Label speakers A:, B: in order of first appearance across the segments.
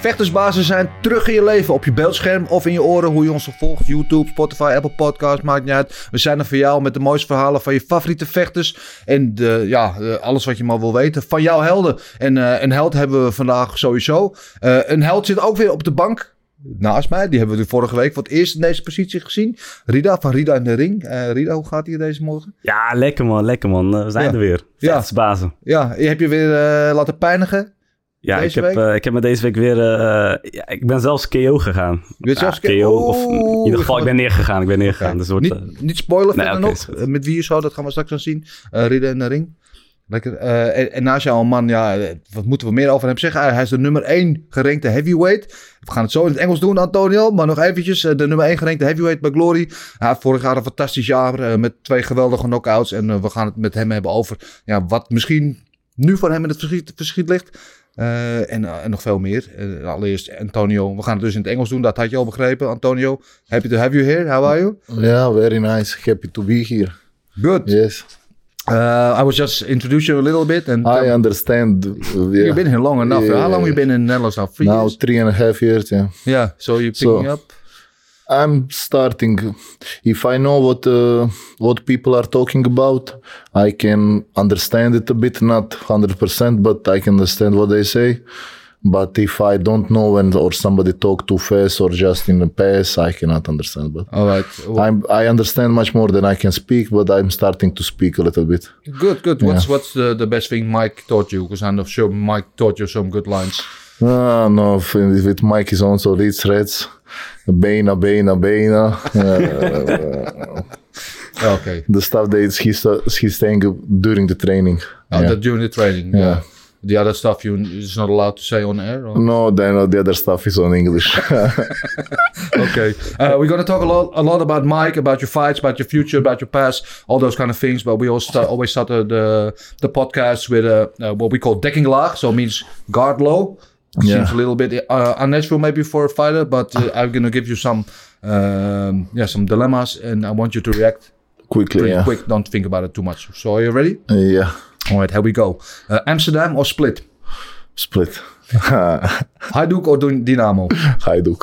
A: Vechtersbazen zijn terug in je leven. Op je beeldscherm of in je oren. Hoe je ons volgt. YouTube, Spotify, Apple Podcasts. Maakt niet uit. We zijn er voor jou met de mooiste verhalen van je favoriete vechters. En de, ja, eh, alles wat je maar wil weten. Van jouw helden. En eh, een held hebben we vandaag sowieso. Eh, een held zit ook weer op de bank. Naast mij. Die hebben we vorige week voor het eerst in deze positie gezien. Rida van Rida in de ring. Rida, hoe gaat hier deze morgen?
B: Ja, lekker man, lekker man. We zijn
A: Ja.
B: er weer. Vechtersbazen.
A: Ja, je hebt je weer laten pijnigen.
B: Ja,
A: Deze
B: ik heb, eh, ik heb me deze week weer... eh, ja, ik ben zelfs KO gegaan.
A: Je bent
B: Ja,
A: zelfs
B: KO. Of in ieder geval, ik ben neergegaan. Ik ben neergegaan. Dus wordt,
A: Niet,
B: eh,
A: niet spoilen
B: Nee,
A: verder nog. Met wie je zo, dat gaan we straks nog zien. Eh Rida in de ring. Lekker. En, en naast jou man, ja, wat moeten we meer over hem zeggen? Hij is de nummer 1 gerankte heavyweight. We gaan het zo in het Engels doen, Antonio. Maar nog eventjes, de nummer 1 gerankte heavyweight bij Glory. Hij had vorig jaar een fantastisch jaar eh, met twee geweldige knockouts. En we gaan het met hem hebben over ja, wat misschien nu voor hem in het verschiet, verschiet ligt. Eh, en, en nog veel meer. Eh, allereerst Antonio, we gaan het dus in het Engels doen. Dat had je al begrepen, Antonio. Happy to have you here. How are you?
C: Yeah, very nice. Happy to be here.
A: Good.
C: Yes,
A: Uh, I was just introduce you a little bit, and
C: I understand. uh,
A: you've been here long enough.
C: Yeah.
A: How long you been in Netherlands now? Three
C: Now
A: years.
C: three and a half years. Yeah,
A: Yeah. So you're
C: So-
A: picking up.
C: I'm starting. If I know what uh, what people are talking about, I can understand it a bit. Not hundred percent, but I can understand what they say. But if I don't know when or somebody talk too fast or just in the pass, I cannot understand. But
A: All right. Well,
C: I'm I understand much more than I can speak. But I'm starting to speak a little bit.
A: good. Good. What's what's the, the best thing Mike taught you? Because I'm sure Mike taught you some good lines.
C: Ah, no, with Mike is also lead threats. Bena, Bena, Bena. Uh,
A: Okay.
C: the stuff that he's, he's saying during the training.
A: Oh,
C: Yeah.
A: that during the training. Yeah.
C: Yeah.
A: The other stuff you is not allowed to say on air. Or?
C: No, then uh, the other stuff is on English.
A: Okay. Uh, we're going to talk a lot, a lot about Mike, about your fights, about your future, about your past, all those kind of things. But we also start, always start the the, the podcast with uh, uh, what we call dekking laag, so it means guard low.
C: Yeah.
A: Seems a little bit uh, unnatural maybe for a fighter, but uh, I'm to give you some um, yeah some dilemmas, and I want you to react
C: Quickly, yeah.
A: quick. Don't think about it too much. So are you ready?
C: Uh, yeah.
A: All right, here we go. Uh, Amsterdam or Split?
C: Split.
A: Hajduk or Dynamo?
C: Hajduk.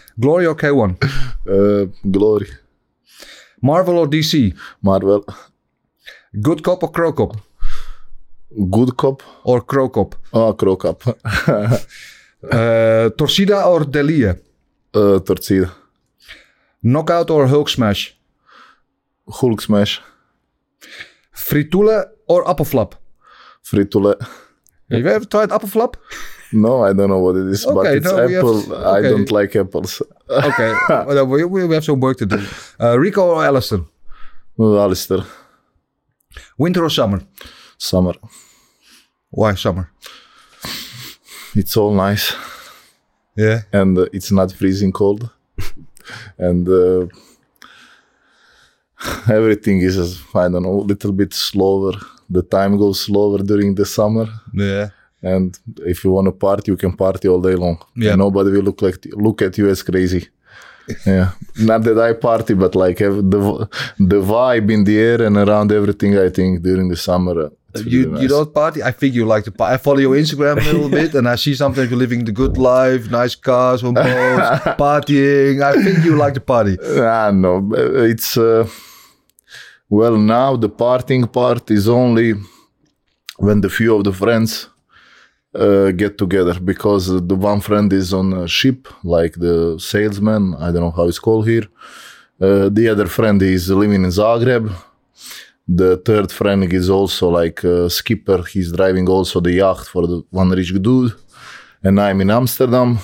A: Glory or K1?
C: uh, glory.
A: Marvel or DC?
C: Marvel.
A: Good cop or Cro Cop?
C: Good cop.
A: Or Cro Cop?
C: Oh, cro cop.
A: Uh, Torcida or Legia?
C: uh, Torcida.
A: Knockout or Hulk smash?
C: Hulk smash.
A: Fritule or Appelflap?
C: Fritule.
A: Have you ever tried Appelflap?
C: No, I don't know what it is, but it's
A: no, have-
C: apple. I don't like apples.
A: Okay, well, we, we have some work to do. Uh, Rico or Alistair?
C: Alistair.
A: Winter or summer?
C: Summer.
A: Why summer?
C: It's all nice.
A: Yeah.
C: and uh, it's not freezing cold and uh, everything is i don't know a little bit slower the time goes slower during the summer
A: Yeah.
C: and if you want to party you can party all day long
A: Yeah.
C: And nobody will look like look at you as crazy yeah not that i party but like the the vibe in the air and around everything i think during the summer uh,
A: You you don't party? I think you like to party. I follow your Instagram a little bit, and I see sometimes you're living the good life, nice cars on boats, partying. I think you like to party.
C: Ah, no, it's uh, well now the partying part is only when the few of the friends uh, get together because the one friend is on a ship, like the salesman. I don't know how it's called here. Uh, the other friend is living in Zagreb, The third friend is also like a skipper. He's driving also the yacht for the one rich dude. And I'm in Amsterdam.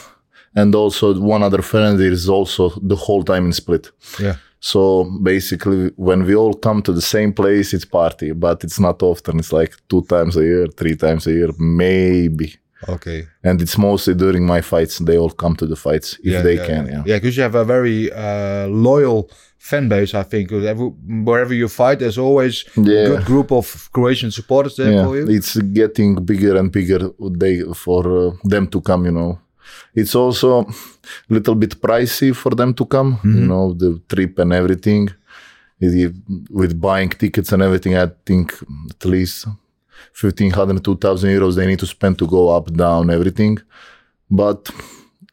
C: And also one other friend is also the whole time in Split.
A: Yeah.
C: So basically, when we all come to the same place, it's party, but it's not often. It's like two times a year, three times a year, maybe.
A: Okay.
C: And it's mostly during my fights. They all come to the fights if they can. Yeah.
A: Yeah, because you have a very uh, loyal fan base, I think. Wherever, wherever you fight, there's always
C: Yeah.
A: a good group of Croatian supporters there
C: Yeah,
A: for you.
C: it's getting bigger and bigger they for uh, them to come. You know, it's also a little bit pricey for them to come. You know, the trip and everything. It- With buying tickets and everything, I think at least 1500 2000 euros they need to spend to go up down everything but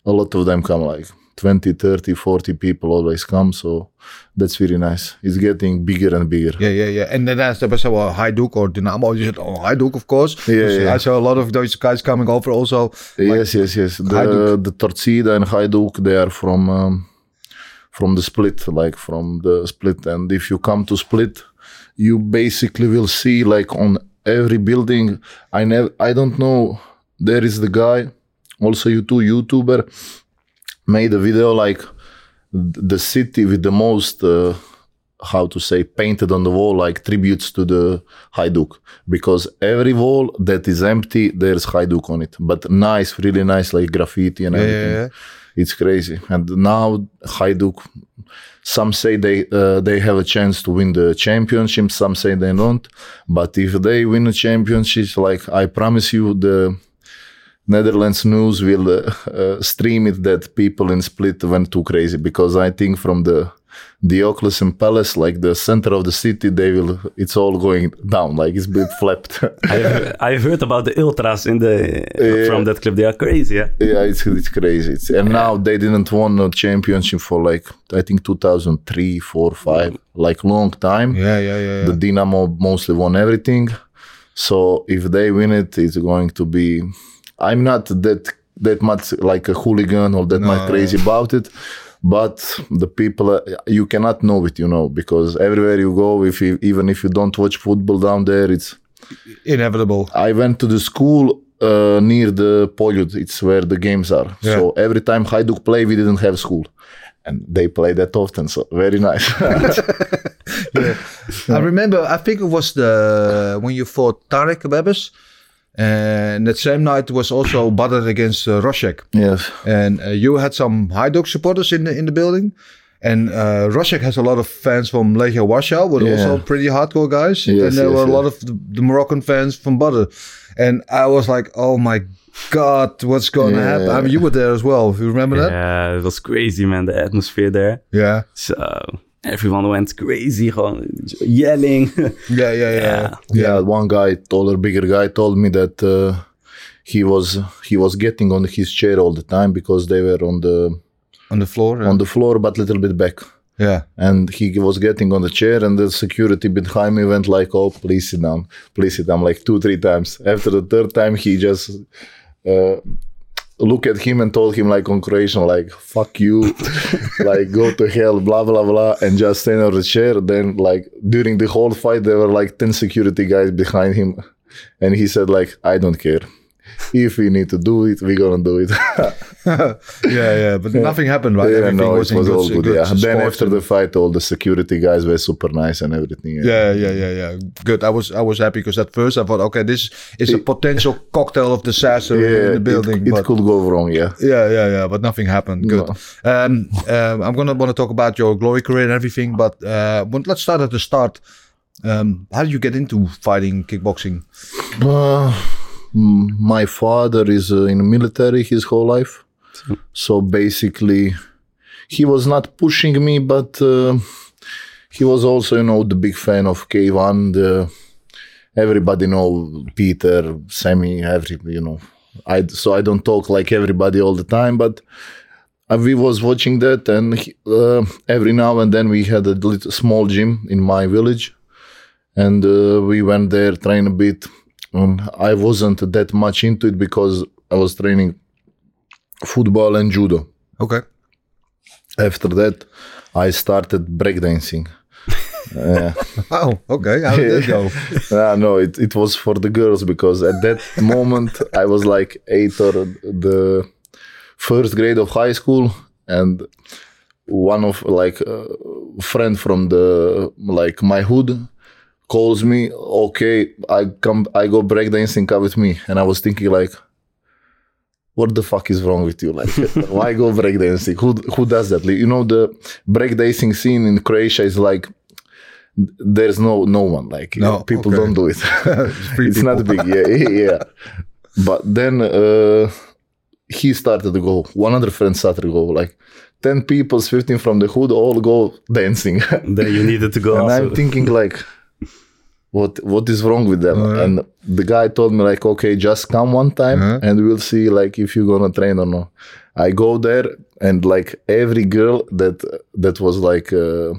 C: a lot of them come like 20 30 40 people always come so that's really nice it's getting bigger and bigger
A: Yeah, yeah, yeah. And then there was well, Hajduk or Dynamo. You said, oh, Hajduk, of course.
C: Yeah, yeah.
A: I saw a lot of those guys coming over also.
C: yes yes yes the
A: Hajduk.
C: the Torcida and Hajduk they are from um, from the split like from the split and if you come to split you basically will see like on every building i never i don't know there is the guy also you too youtuber made a video like the city with the most uh, how to say painted on the wall like tributes to the Hajduk. Because every wall that is empty there's Hajduk on it. But nice really nice like graffiti and
A: Yeah,
C: everything.
A: yeah, yeah.
C: it's crazy. And now Hajduk some say they uh, they have a chance to win the championship some say they don't. But if they win the championship like I promise you the Netherlands news will uh, uh, stream it that people in Split went too crazy because I think from the Diocletian Palace, like the center of the city, they will. It's all going down, like it's been flapped.
B: I've, I've heard about the ultras in the
C: Yeah.
B: from that club. They are crazy. Yeah.
C: yeah, it's it's crazy. It's, and now they didn't won a championship for like I think 2003, 4, 5, like long time.
A: Yeah, yeah, yeah. yeah.
C: The Dynamo mostly won everything. So if they win it, it's going to be. I'm not that that much like a hooligan or that much crazy about it, but the people uh, you cannot know it, you know, because everywhere you go, if you, even if you don't watch football down there, it's.
A: Inevitable.
C: I went to the school uh, near the Poljud. It's where the games are. So every time Hajduk play, we didn't have school. And they play that often, so very nice.
A: I remember, I think it was the when you fought Tarik Khbabez. And that same night was also Badr against uh, Wrzosek.
C: yes.
A: And uh, you had some Hajduk supporters in the, in the building. And uh, Wrzosek has a lot of fans from Legia Warsaw, but
C: Yeah.
A: also pretty hardcore guys.
C: Yes,
A: and there
C: yes,
A: were a lot of the, the Moroccan fans from Badr. And I was like, oh my God, what's going to
C: Yeah.
A: happen? I mean, you were there as well. You remember that?
B: Yeah, it was crazy, man. The atmosphere there.
A: Yeah.
B: So everyone went crazy, yelling.
A: Yeah, yeah, yeah.
B: Yeah.
C: Yeah, one guy, taller, bigger guy, told me that uh, he was he was getting on his chair all the time because they were on the
A: On the floor.
C: on the floor, but little bit back.
A: yeah.
C: And he was getting on the chair, and the security behind me went like, "Oh, please sit down, please sit down," like two, three times. After the third time, he just uh, looked at him and told him like on Croatian, like "fuck you," like "go to hell," blah blah blah, and just stand on the chair. Then like during the whole fight, there were like ten security guys behind him, and he said like, "I don't care." If we need to do it, we're gonna do it.
A: yeah, yeah. But nothing happened, right?
C: Yeah,
A: Everything
C: no,
A: was
C: it was
A: good,
C: all good.
A: good
C: yeah. Then after
A: and-
C: the fight, all the security guys were super nice and everything.
A: Yeah, yeah, yeah, yeah. Good. I was I was happy because at first I thought, okay, this is a potential cocktail of disaster
C: Yeah,
A: in the building.
C: It, it could go wrong. Yeah.
A: yeah, yeah, yeah. But nothing happened. Good. Um, um, I'm gonna want to talk about your glory career and everything, but uh, let's start at the start. Um, how did you get into fighting kickboxing?
C: Uh, my father is uh, in the military his whole life, so basically, he was not pushing me, but uh, he was also, you know, the big fan of K1. The everybody know Peter, Sammy, every you know. I so I don't talk like everybody all the time, but uh, we was watching that, and he- uh, every now and then we had a little small gym in my village, and uh, we went there train a bit. And I wasn't that much into it because I was training football and judo.
A: Okay.
C: After that, I started breakdancing. Yeah.
A: Oh, okay. How did that go?
C: Yeah, no, it, it was for the girls because at that moment I was like eight or the first grade of high school, and one of like a friend from the like my hood calls me. Okay, I come, I go breakdancing, come with me, and I was thinking like. What the fuck is wrong with you? Like, why go breakdancing? Who who does that? Like, you know, the breakdancing scene in Croatia is like there's no no one like
A: No,
C: people
A: okay.
C: don't do it
A: free
C: it's not big yeah yeah but then uh he started to go one other friend started to go like 10 people 15 from the hood all go dancing
B: Then you needed to go
C: and
B: also.
C: i'm thinking like what what is wrong with them? And the guy told me like okay just come one time
A: Uh-huh.
C: and we'll see like if you're gonna train or not. I go there and like every girl that that was like uh,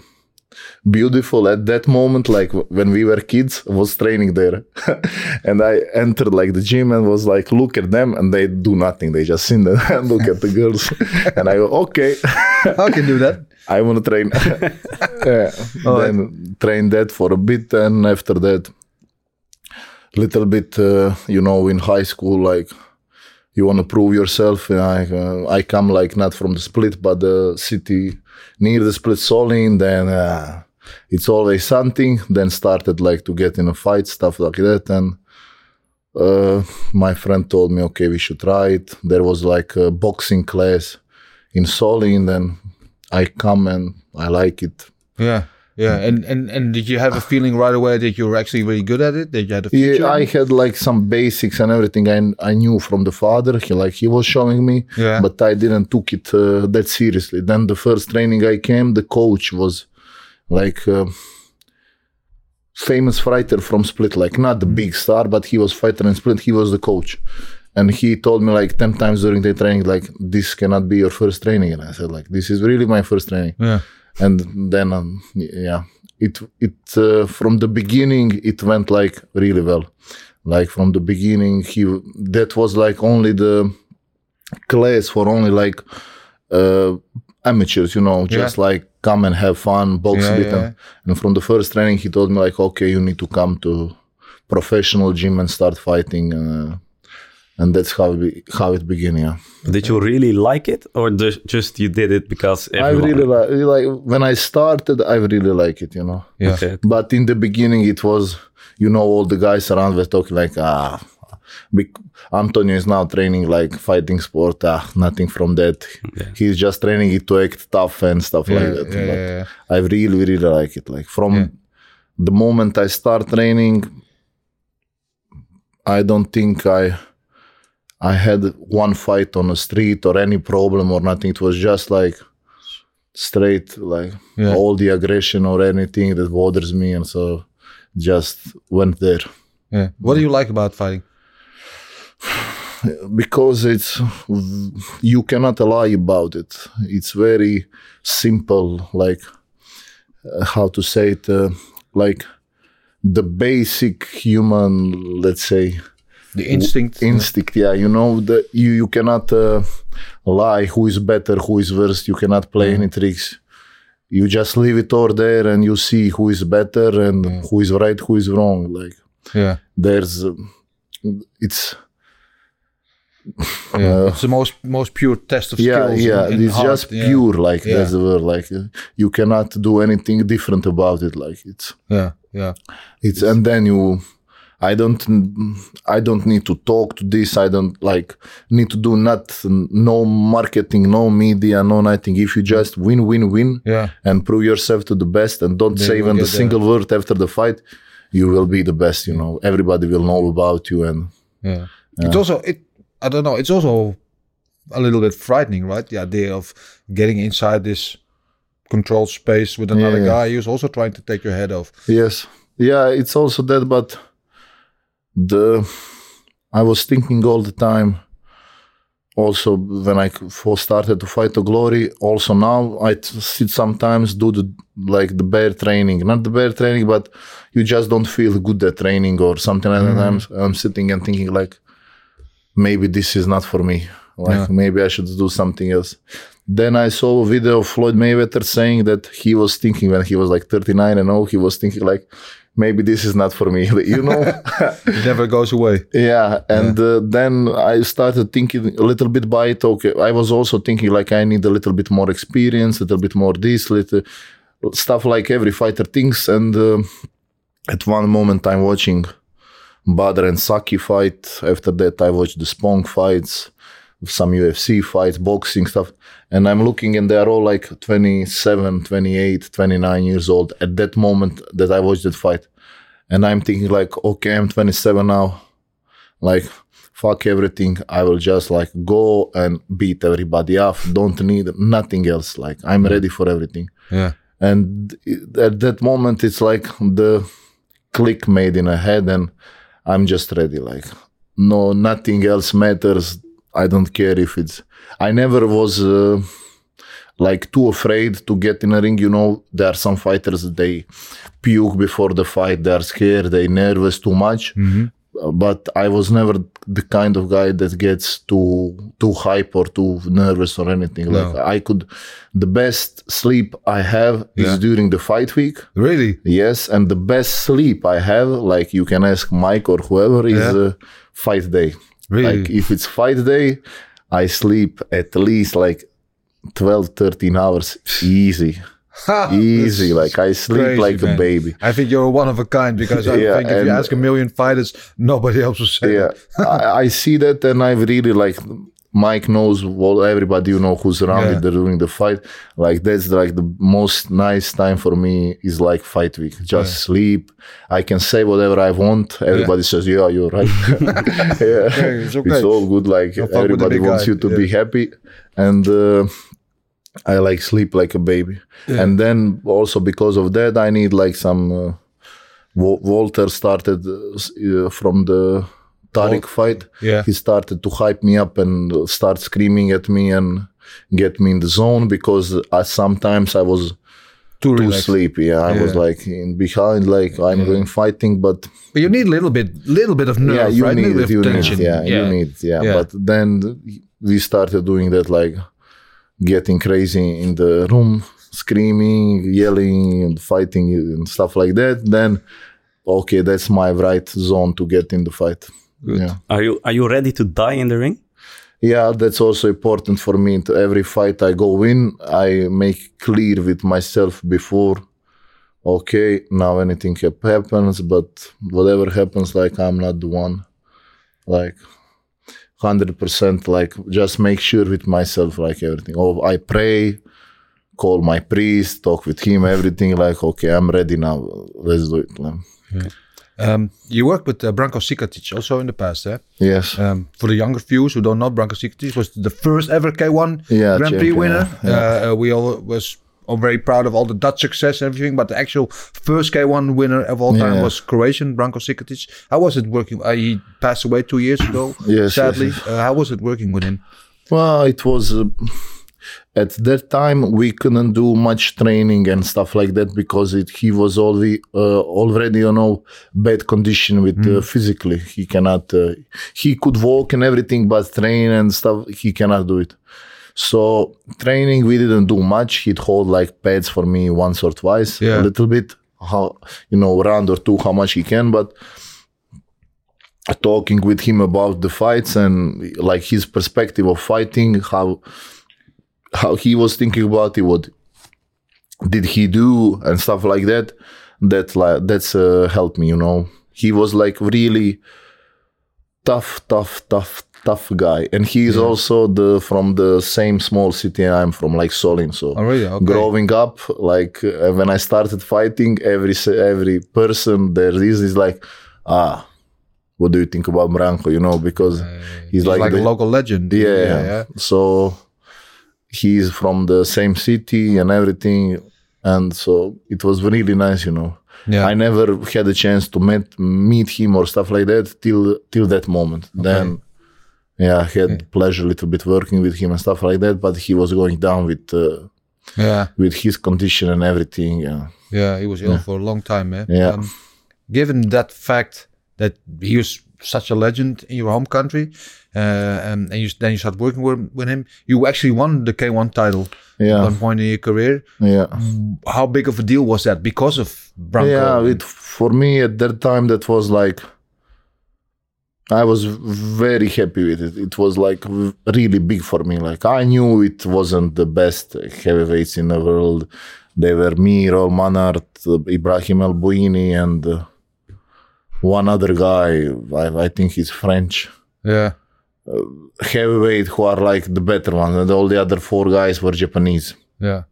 C: beautiful at that moment like when we were kids was training there. And i entered like the gym and was like look at them and they do nothing. They just sit there and look at the girls. And i go okay.
A: I can do that.
C: I want to train. yeah. Then train that for a bit, and after that, little bit, uh, you know, in high school, like you want to prove yourself. And I uh, I come like not from the Split, but the city near the Split, Solin. Then uh, it's always something. Then started like to get in a fight, stuff like that, and. Uh, my friend told me, okay, we should try it. There was like a boxing class in Solin, then I come and I like it.
A: Yeah. Yeah. And, and and did you have a feeling right away that you were actually really good at it? That you had a future?
C: Yeah, I had like some basics and everything I, I knew from the father. He like he was showing me,
A: Yeah.
C: but I didn't took it uh, that seriously. Then the first training I came, the coach was like uh, famous fighter from Split, like not the big star, but he was fighter in Split. He was the coach, and he told me like ten times during the training, like this cannot be your first training. And I said like this is really my first training.
A: Yeah.
C: and then um, yeah it it uh, from the beginning it went like really well like from the beginning he that was like only the class for only like uh amateurs you know just like come and have fun box
A: Yeah, yeah.
C: And, and from the first training he told me like okay you need to come to professional gym and start fighting uh, and that's how it, be, how it began yeah
B: Did you really like it, or just, just you did it because
C: I really like, like when I started I really like it you know
A: Yeah.
B: Okay.
C: But in the beginning, it was, you know, all the guys around were talking like, ah, Antonio is now training like fighting sport. Ah, nothing from that.
B: Yeah.
C: He's just training it to act tough and stuff
A: Yeah,
C: like that.
A: yeah,
C: but
A: yeah, yeah.
C: I really, really like it. Like from
A: Yeah.
C: the moment I start training, I don't think I. I had one fight on the street or any problem or nothing. It was just like straight, like
A: Yeah.
C: all the aggression or anything that bothers me, and so just went there
A: Yeah. What do you like about fighting?
C: because it's you cannot lie about it. It's very simple, like uh, how to say it, uh, like the basic human, let's say,
A: The instinct.
C: instinct yeah you know that you you cannot uh, lie who is better who is worse you cannot play any tricks you just leave it all there and you see who is better and who is right who is wrong like
A: yeah.
C: there's uh, it's
A: Yeah. it's the most most pure test of
C: Uh, yeah
A: skills.
C: yeah
A: and- and
C: it's
A: heart,
C: just
A: yeah.
C: pure like
A: Yeah.
C: that's the word like uh, you cannot do anything different about it like it's
A: Yeah. Yeah.
C: it's and then you i don't i don't need to talk to this i don't like need to do not no marketing no media no nothing if you just win win win
A: Yeah.
C: and prove yourself to the best and don't say even the single word after the fight you will be the best you know everybody will know about you and
A: Yeah. It's also it. I don't know. It's also a little bit frightening, right? The idea of getting inside this controlled space with another
C: Yeah.
A: guy who's also trying to take your head off.
C: Yes. Yeah, it's also that, but the I was thinking all the time. Also, when I first started to fight the glory, also now I sit sometimes do the like the bear training, not the bear training, but you just don't feel good at training or something like that. Mm-hmm. I'm, I'm sitting and thinking like, maybe this is not for me. Like maybe I should do something else. Then I saw a video of Floyd Mayweather saying that he was thinking when he was like 39 and 0, he was thinking like, maybe this is not for me, you know?
A: It never goes away.
C: yeah. And Uh, then I started thinking a little bit by it. Okay. I was also thinking like I need a little bit more experience, a little bit more this, little stuff like every fighter thinks. And uh, at one moment I'm watching Badr and Saki fight. After that, I watched the Spong fights, some UFC fights, boxing stuff. And I'm looking, and they are all like 27, 28, 29 years old at that moment that I watched that fight. And I'm thinking, like, okay, I'm 27 now. Like, fuck everything. I will just like go and beat everybody off. Don't need nothing else. Like, I'm ready for everything
A: Yeah.
C: and at that moment it's like the click made in a head and i'm just ready like no nothing else matters i don't care if it's i never was uh, like too afraid to get in a ring you know there are some fighters they puke before the fight they're scared they nervous too much Uh, but I was never the kind of guy that gets too too hype or too nervous or anything. Like I could, the best sleep I have
A: Yeah.
C: is during the fight week.
A: Really?
C: Yes, and the best sleep I have, like you can ask Mike or whoever, is
A: Yeah.
C: uh, fight day.
A: Really?
C: Like if it's fight day, I sleep at least like 12, 13 hours easy. easy. Like I sleep
A: crazy,
C: like
A: man.
C: a baby.
A: I think you're one of a kind because I
C: Yeah,
A: think if you ask a million fighters, nobody else will say
C: yeah
A: that.
C: I, I see that and i really like mike knows well everybody you know who's around
A: Yeah.
C: it during the fight. Like that's like the most nice time for me is like fight week. Just sleep. I can say whatever i want. Everybody says yeah you're right. Yeah.
A: It's okay.
C: all good. Like
A: Don't fuck with the
C: everybody wants
A: guy.
C: you to
A: Yeah.
C: be happy. And uh, i like sleep like a baby. And then also because of that i need like some uh, Walter started uh, uh, from the Tariq fight.
A: Yeah.
C: He started to hype me up and uh, start screaming at me and get me in the zone because uh, sometimes I was
A: Too
C: too
A: relaxed.
C: sleepy. Yeah, I was like in behind, like I'm doing fighting, but
A: But you need a little bit, little bit of nerve,
C: yeah, you
A: right?
C: need
A: little
C: it.
A: bit
C: You
A: of
C: need
A: tension.
C: it. Yeah, you need. Yeah.
A: Yeah.
C: but then we started doing that, like getting crazy in the room, screaming, yelling, and fighting and stuff like that. Then, okay, that's my right zone to get in the fight. Yeah.
B: Are you are you ready to die in the ring?
C: Yeah, that's also important for me. To every fight I go in, I make clear with myself before. Okay, now anything happens, but whatever happens, like I'm not the one. Like hundred percent, like just make sure with myself, like everything. Oh, I pray, call my priest, talk with him, everything. Like okay, I'm ready now. Let's do it. Like,
A: Um, you worked with uh, Branko Cikatic also in the past, eh?
C: yes.
A: Um, for the younger viewers who don't know, Branko Cikatic was the first ever K1
C: Yeah,
A: Grand Prix winner.
C: yeah,
A: Uh, uh, we all was all very proud of all the Dutch success and everything, but the actual first K1 winner of all time
C: Yeah.
A: was Croatian Branko Cikatic. How was it working? Uh, he passed away two years ago,
C: yes,
A: sadly.
C: yes.
A: Uh, how was it working with him?
C: Well, it was uh, at that time we couldn't do much training and stuff like that because it, he was already uh, already you know bad condition with uh, physically. He cannot. Uh, he could walk and everything, but train and stuff he cannot do it. So training we didn't do much. He'd hold like pads for me once or twice,
A: Yeah.
C: a little bit. How you know round or two how much he can, but talking with him about the fights and like his perspective of fighting, how how he was thinking about it, what did he do and stuff like that. That like that's uh, helped me, you know. He was like really tough, tough, tough, tough guy, and he is also the from the same small city I'm from, like Solin. So
A: Oh, really? Okay.
C: growing up, like uh, when I started fighting, every every person there is is like, ah, what do you think about Branko? You know, because he's,
A: He's
C: like,
A: like,
C: the,
A: a local legend.
C: yeah,
A: yeah, yeah.
C: So he's from the same city and everything, and so it was really nice, you know.
A: Yeah.
C: I never had a chance to meet meet him or stuff like that till till that moment. Then, yeah, I had pleasure a little bit working with him and stuff like that. But he was going down with uh,
A: yeah.
C: with his condition and everything. Yeah,
A: Yeah, he was ill for a long time, man.
C: Yeah.
A: Um, given that fact that he was such a legend in your home country, uh, and, and you then you start working with, with him. You actually won the K1 title at one point in your career.
C: yeah.
A: How big of a deal was that because of Branko?
C: Yeah, it for me at that time that was like I was very happy with it. It was like really big for me. Like I knew it wasn't the best heavyweights in the world. They were me, Roel Mannaart, Ibrahim El Bouni, and uh, one other guy. I, I think he's French
A: yeah,
C: heavyweight who are like the better ones, and all the other four guys were Japanese.
A: yeah,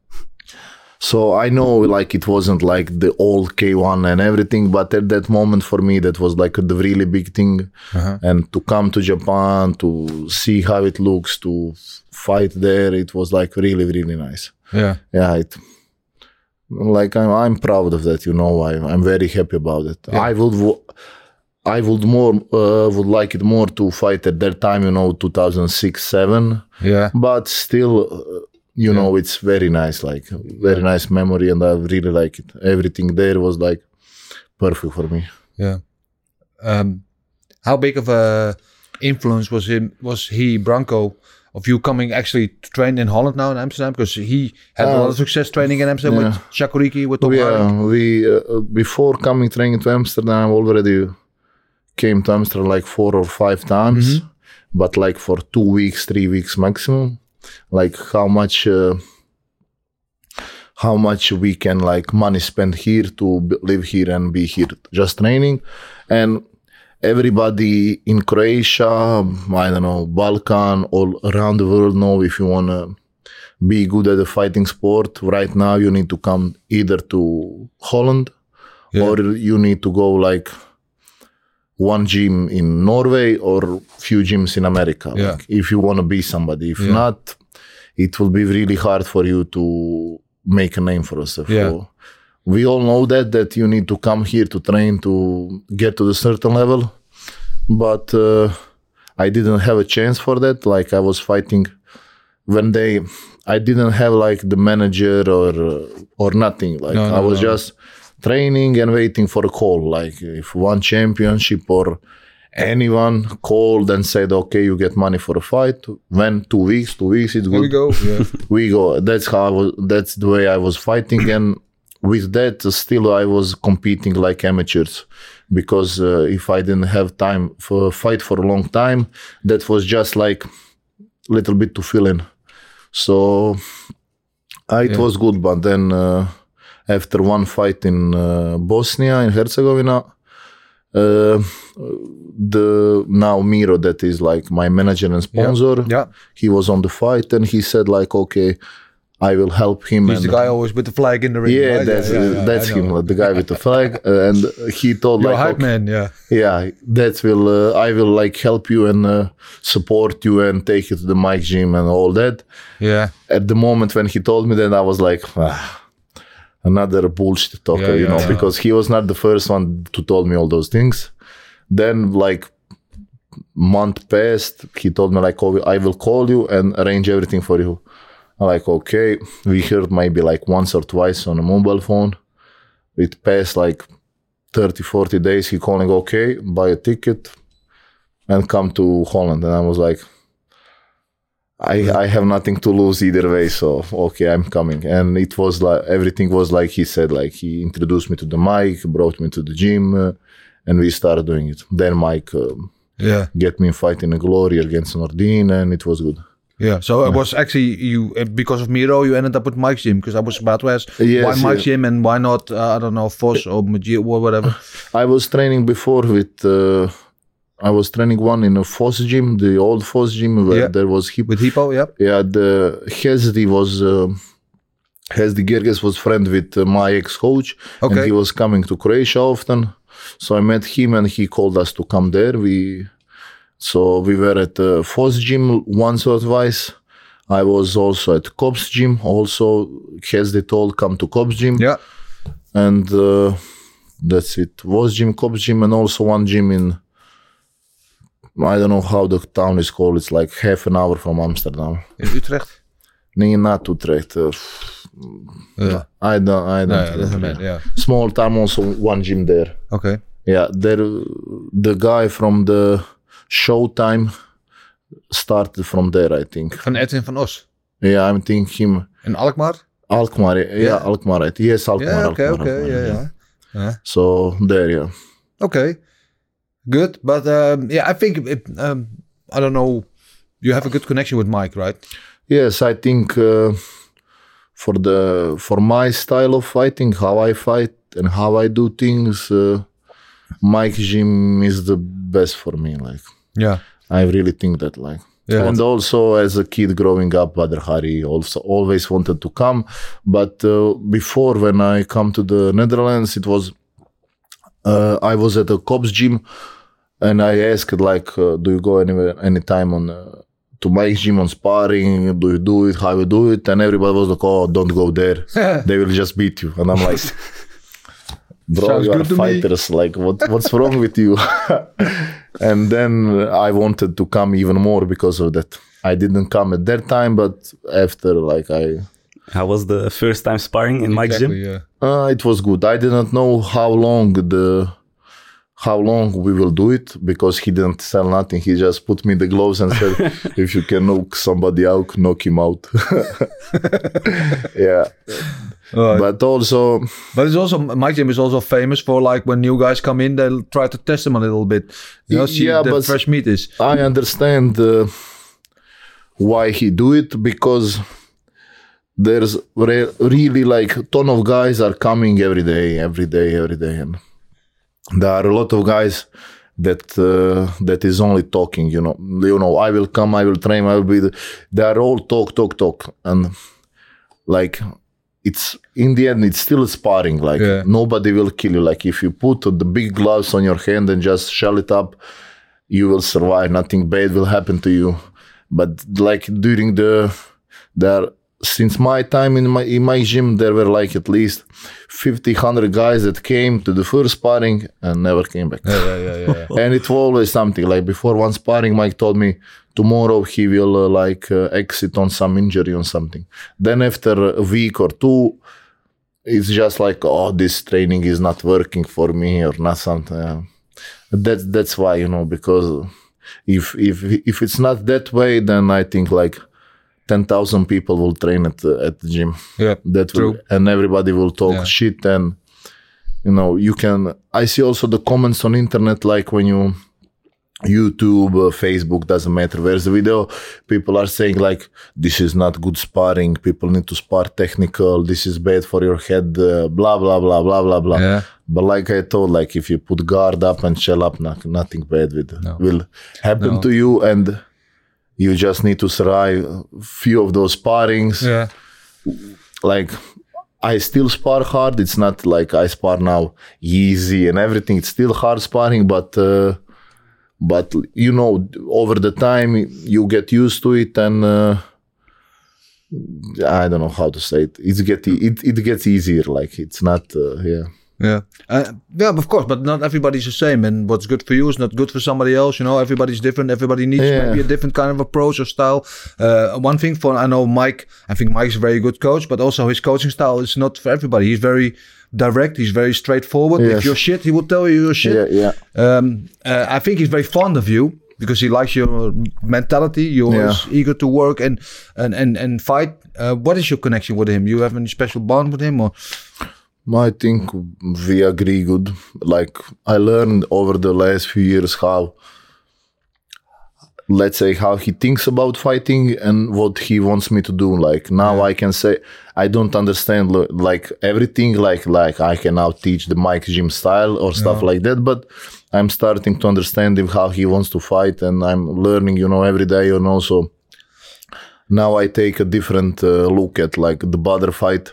C: So I know like it wasn't like the old K1 and everything, but at that moment for me that was like the really big thing.
A: Uh-huh.
C: And to come to Japan to see how it looks, to fight there, it was like really really nice.
A: yeah,
C: Yeah, it like I'm I'm proud of that. You know, I I'm very happy about it. I would. wo- I would more uh, would like it more to fight at that time, you know, 2006, seven
A: yeah,
C: but still uh, you know it's very nice like very nice memory and i really like it everything there was like perfect for me
A: yeah. Um, how big of a influence was him? Was he Branko? Of you coming actually to train in Holland now in Amsterdam because he had a
C: Uh,
A: lot of success training in Amsterdam with Chakuriki with Tom
C: we,
A: Hardy.
C: uh, we uh, before coming training to amsterdam already came to amsterdam like four or five times but like for two weeks three weeks maximum. Like how much uh, how much we can like money spend here to b- live here and be here just training. And everybody in croatia i don't know balkan all around the world know if you want to be good at the fighting sport right now you need to come either to holland or you need to go like one gym in norway or few gyms in america
A: Yeah.
C: like, if you want to be somebody if
A: Yeah.
C: not it will be really hard for you to make a name for yourself
A: Yeah.
C: So we all know that that you need to come here to train to get to the certain level but uh, i didn't have a chance for that like i was fighting when they i didn't have like the manager or or nothing like
A: No, no,
C: i was
A: no.
C: just training and waiting for a call like if one championship or anyone called and said okay you get money for a fight when two weeks two weeks it's good
A: we go. Yeah,
C: we go that's how I was that's the way i was fighting and with that still i was competing like amateurs because uh, if i didn't have time for a fight for a long time that was just like little bit to fill in so uh, it
A: Yeah.
C: was good but then uh, after one fight in uh, bosnia in herzegovina uh, the now Miro that is like my manager and sponsor
A: yeah.
C: he was on the fight and he said like okay i will help him
A: He's
C: and
A: the guy always with the flag in the ring.
C: yeah
A: right?
C: that's
A: yeah, yeah,
C: that's him like, the guy with the flag uh, and he told
A: You're
C: like
A: hype
C: okay,
A: man. Yeah,
C: yeah that will uh, i will like help you and uh, support you and take you to the Mike gym and all that
A: yeah,
C: at the moment when he told me that i was like ah, another bullshit talker
A: Yeah,
C: you know
A: yeah.
C: because he was not the first one to told me all those things. Then like month passed he told me like oh, i will call you and arrange everything for you. I'm like okay. We heard maybe like once or twice on a mobile phone. It passed like 30 40 days. He calling okay buy a ticket and come to holland. And i was like I, I have nothing to lose either way, so okay, I'm coming. And it was like everything was like he said, like he introduced me to the Mike, brought me to the gym, uh, and we started doing it. Then Mike um,
A: yeah,
C: get me in fight in a glory against Nordin, and it was good.
A: yeah. So it was actually you uh, because of Miro. You ended up with Mike's gym because I was about to ask
C: Yes,
A: why Mike's
C: yeah.
A: gym and why not uh, I don't know Vos or Majid or whatever.
C: I was training before with. Uh, I was training one in a Vos gym, the old Vos gym where
A: Yeah.
C: there was hip.
A: with Hippo. yeah.
C: Yeah, the Hesdy was. Uh, Hesdy Gerges was friend with uh, my ex-coach, and he was coming to Croatia often. So I met him, and he called us to come there. We, so we were at uh, Vos gym once or twice. I was also at Cops gym. Also, Hesdy told come to Cops gym,
A: Yeah.
C: and uh, that's it. Was gym, Cops gym, and also one gym in. I don't know how the town is called. It's like half an hour from Amsterdam.
A: In Utrecht.
C: Nee, not Utrecht. Uh,
A: Yeah.
C: I don't. I don't.
A: No, yeah.
C: Small town, also one gym there.
A: Okay.
C: Yeah, there, the guy from the Showtime started from there, I think.
A: Van Edwin van Os.
C: Yeah, I'm thinking him.
A: In Alkmaar?
C: Alkmaar, yeah,
A: Yeah.
C: Alkmaar, right? Yes, Alkmaar.
A: Yeah, okay,
C: Alkmaar,
A: okay,
C: Alkmaar,
A: yeah, yeah.
C: So there, yeah.
A: Okay, good. But um, yeah, I think it, um, I don't know. You have a good connection with Mike, right?
C: Yes, I think uh, for the for my style of fighting, how I fight and how I do things, uh, Mike Gym is the best for me. Like
A: Yeah.
C: I really think that. Like.
A: Yeah.
C: and also as a kid growing up, Badr Hari also always wanted to come, but uh, before when I come to the Netherlands, it was uh, I was at a cops gym, and I asked like, uh, "Do you go anywhere anytime on uh, to my gym on sparring? Do you do it? How you do it?" And everybody was like, "Oh, don't go there. they will just beat you." And I'm like. Bro,
A: Sounds
C: you are
A: good to me.
C: fighters. Like, what, what's wrong with you? and then I wanted to come even more because of that. I didn't come at that time, but after, like, I
B: How was the first time sparring in Mike's gym?
A: Yeah.
C: uh, it was good. I didn't know how long the how long we will do it because he didn't sell nothing. He just put me the gloves and said, "If you can knock somebody out, knock him out." yeah,
A: Alright.
C: but also
A: But it's also Mike Gym is also famous for like when new guys come in, they'll try to test them a little bit. You know, see
C: Yeah,
A: the
C: but-
A: fresh meat is.
C: I understand uh, why he do it because there's re- really like a ton of guys are coming every day, every day, every day, and there are a lot of guys that uh, that is only talking. You know, you know, I will come, I will train, I will be. The, they are all talk, talk, talk, and like it's in the end it's still sparring like
A: Yeah.
C: nobody will kill you like if you put the big gloves on your hand and just shell it up you will survive nothing bad will happen to you but like during the there since my time in my in my gym there were like at least 50 100 guys that came to the first sparring and never came back
A: Yeah, yeah, yeah. yeah.
C: and it was always something like before one sparring mike told me tomorrow he will uh, like uh, exit on some injury on something then after a week or two it's just like oh this training is not working for me or not something that's that's why you know because if if if it's not that way then i think like 10,000 people will train at the, at the gym
A: yeah.
C: that will,
A: True.
C: and everybody will talk
A: Yeah.
C: shit and you know you can i see also the comments on internet like when you youtube uh, facebook doesn't matter where's the video people are saying like this is not good sparring people need to spar technical this is bad for your head uh, blah blah blah blah blah blah
A: Yeah.
C: but like i told like if you put guard up and shell up no, nothing bad with will happen
A: No.
C: to you and you just need to survive a few of those sparrings
A: Yeah.
C: like I still spar hard. It's not like I spar now easy and everything. It's still hard sparring, but uh, but you know, over the time you get used to it, and uh, I don't know how to say it. It's get it it gets easier. Like it's not uh, yeah.
A: Yeah. Uh, yeah, of course, but not everybody's the same. And what's good for you is not good for somebody else. You know, everybody's different. Everybody needs
C: Yeah.
A: maybe a different kind of approach or style. Uh, one thing for I know Mike, I think Mike's a very good coach, but also his coaching style is not for everybody. He's very direct. He's very straightforward. If you're shit, he will tell you you're shit.
C: Yeah, yeah.
A: Um, uh, I think he's very fond of you because he likes your mentality. You're
C: Yeah.
A: eager to work and and and, and fight. Uh, what is your connection with him? You have any special bond with him, or
C: I think we agree good. Like I learned over the last few years how, let's say, how he thinks about fighting and what he wants me to do. Like now, I can say I don't understand like everything. Like like I can now teach the Mike Gym style or stuff like that, but. I'm starting to understand him how he wants to fight, and I'm learning, you know, every day. And also, now I take a different uh, look at like the Badr fight.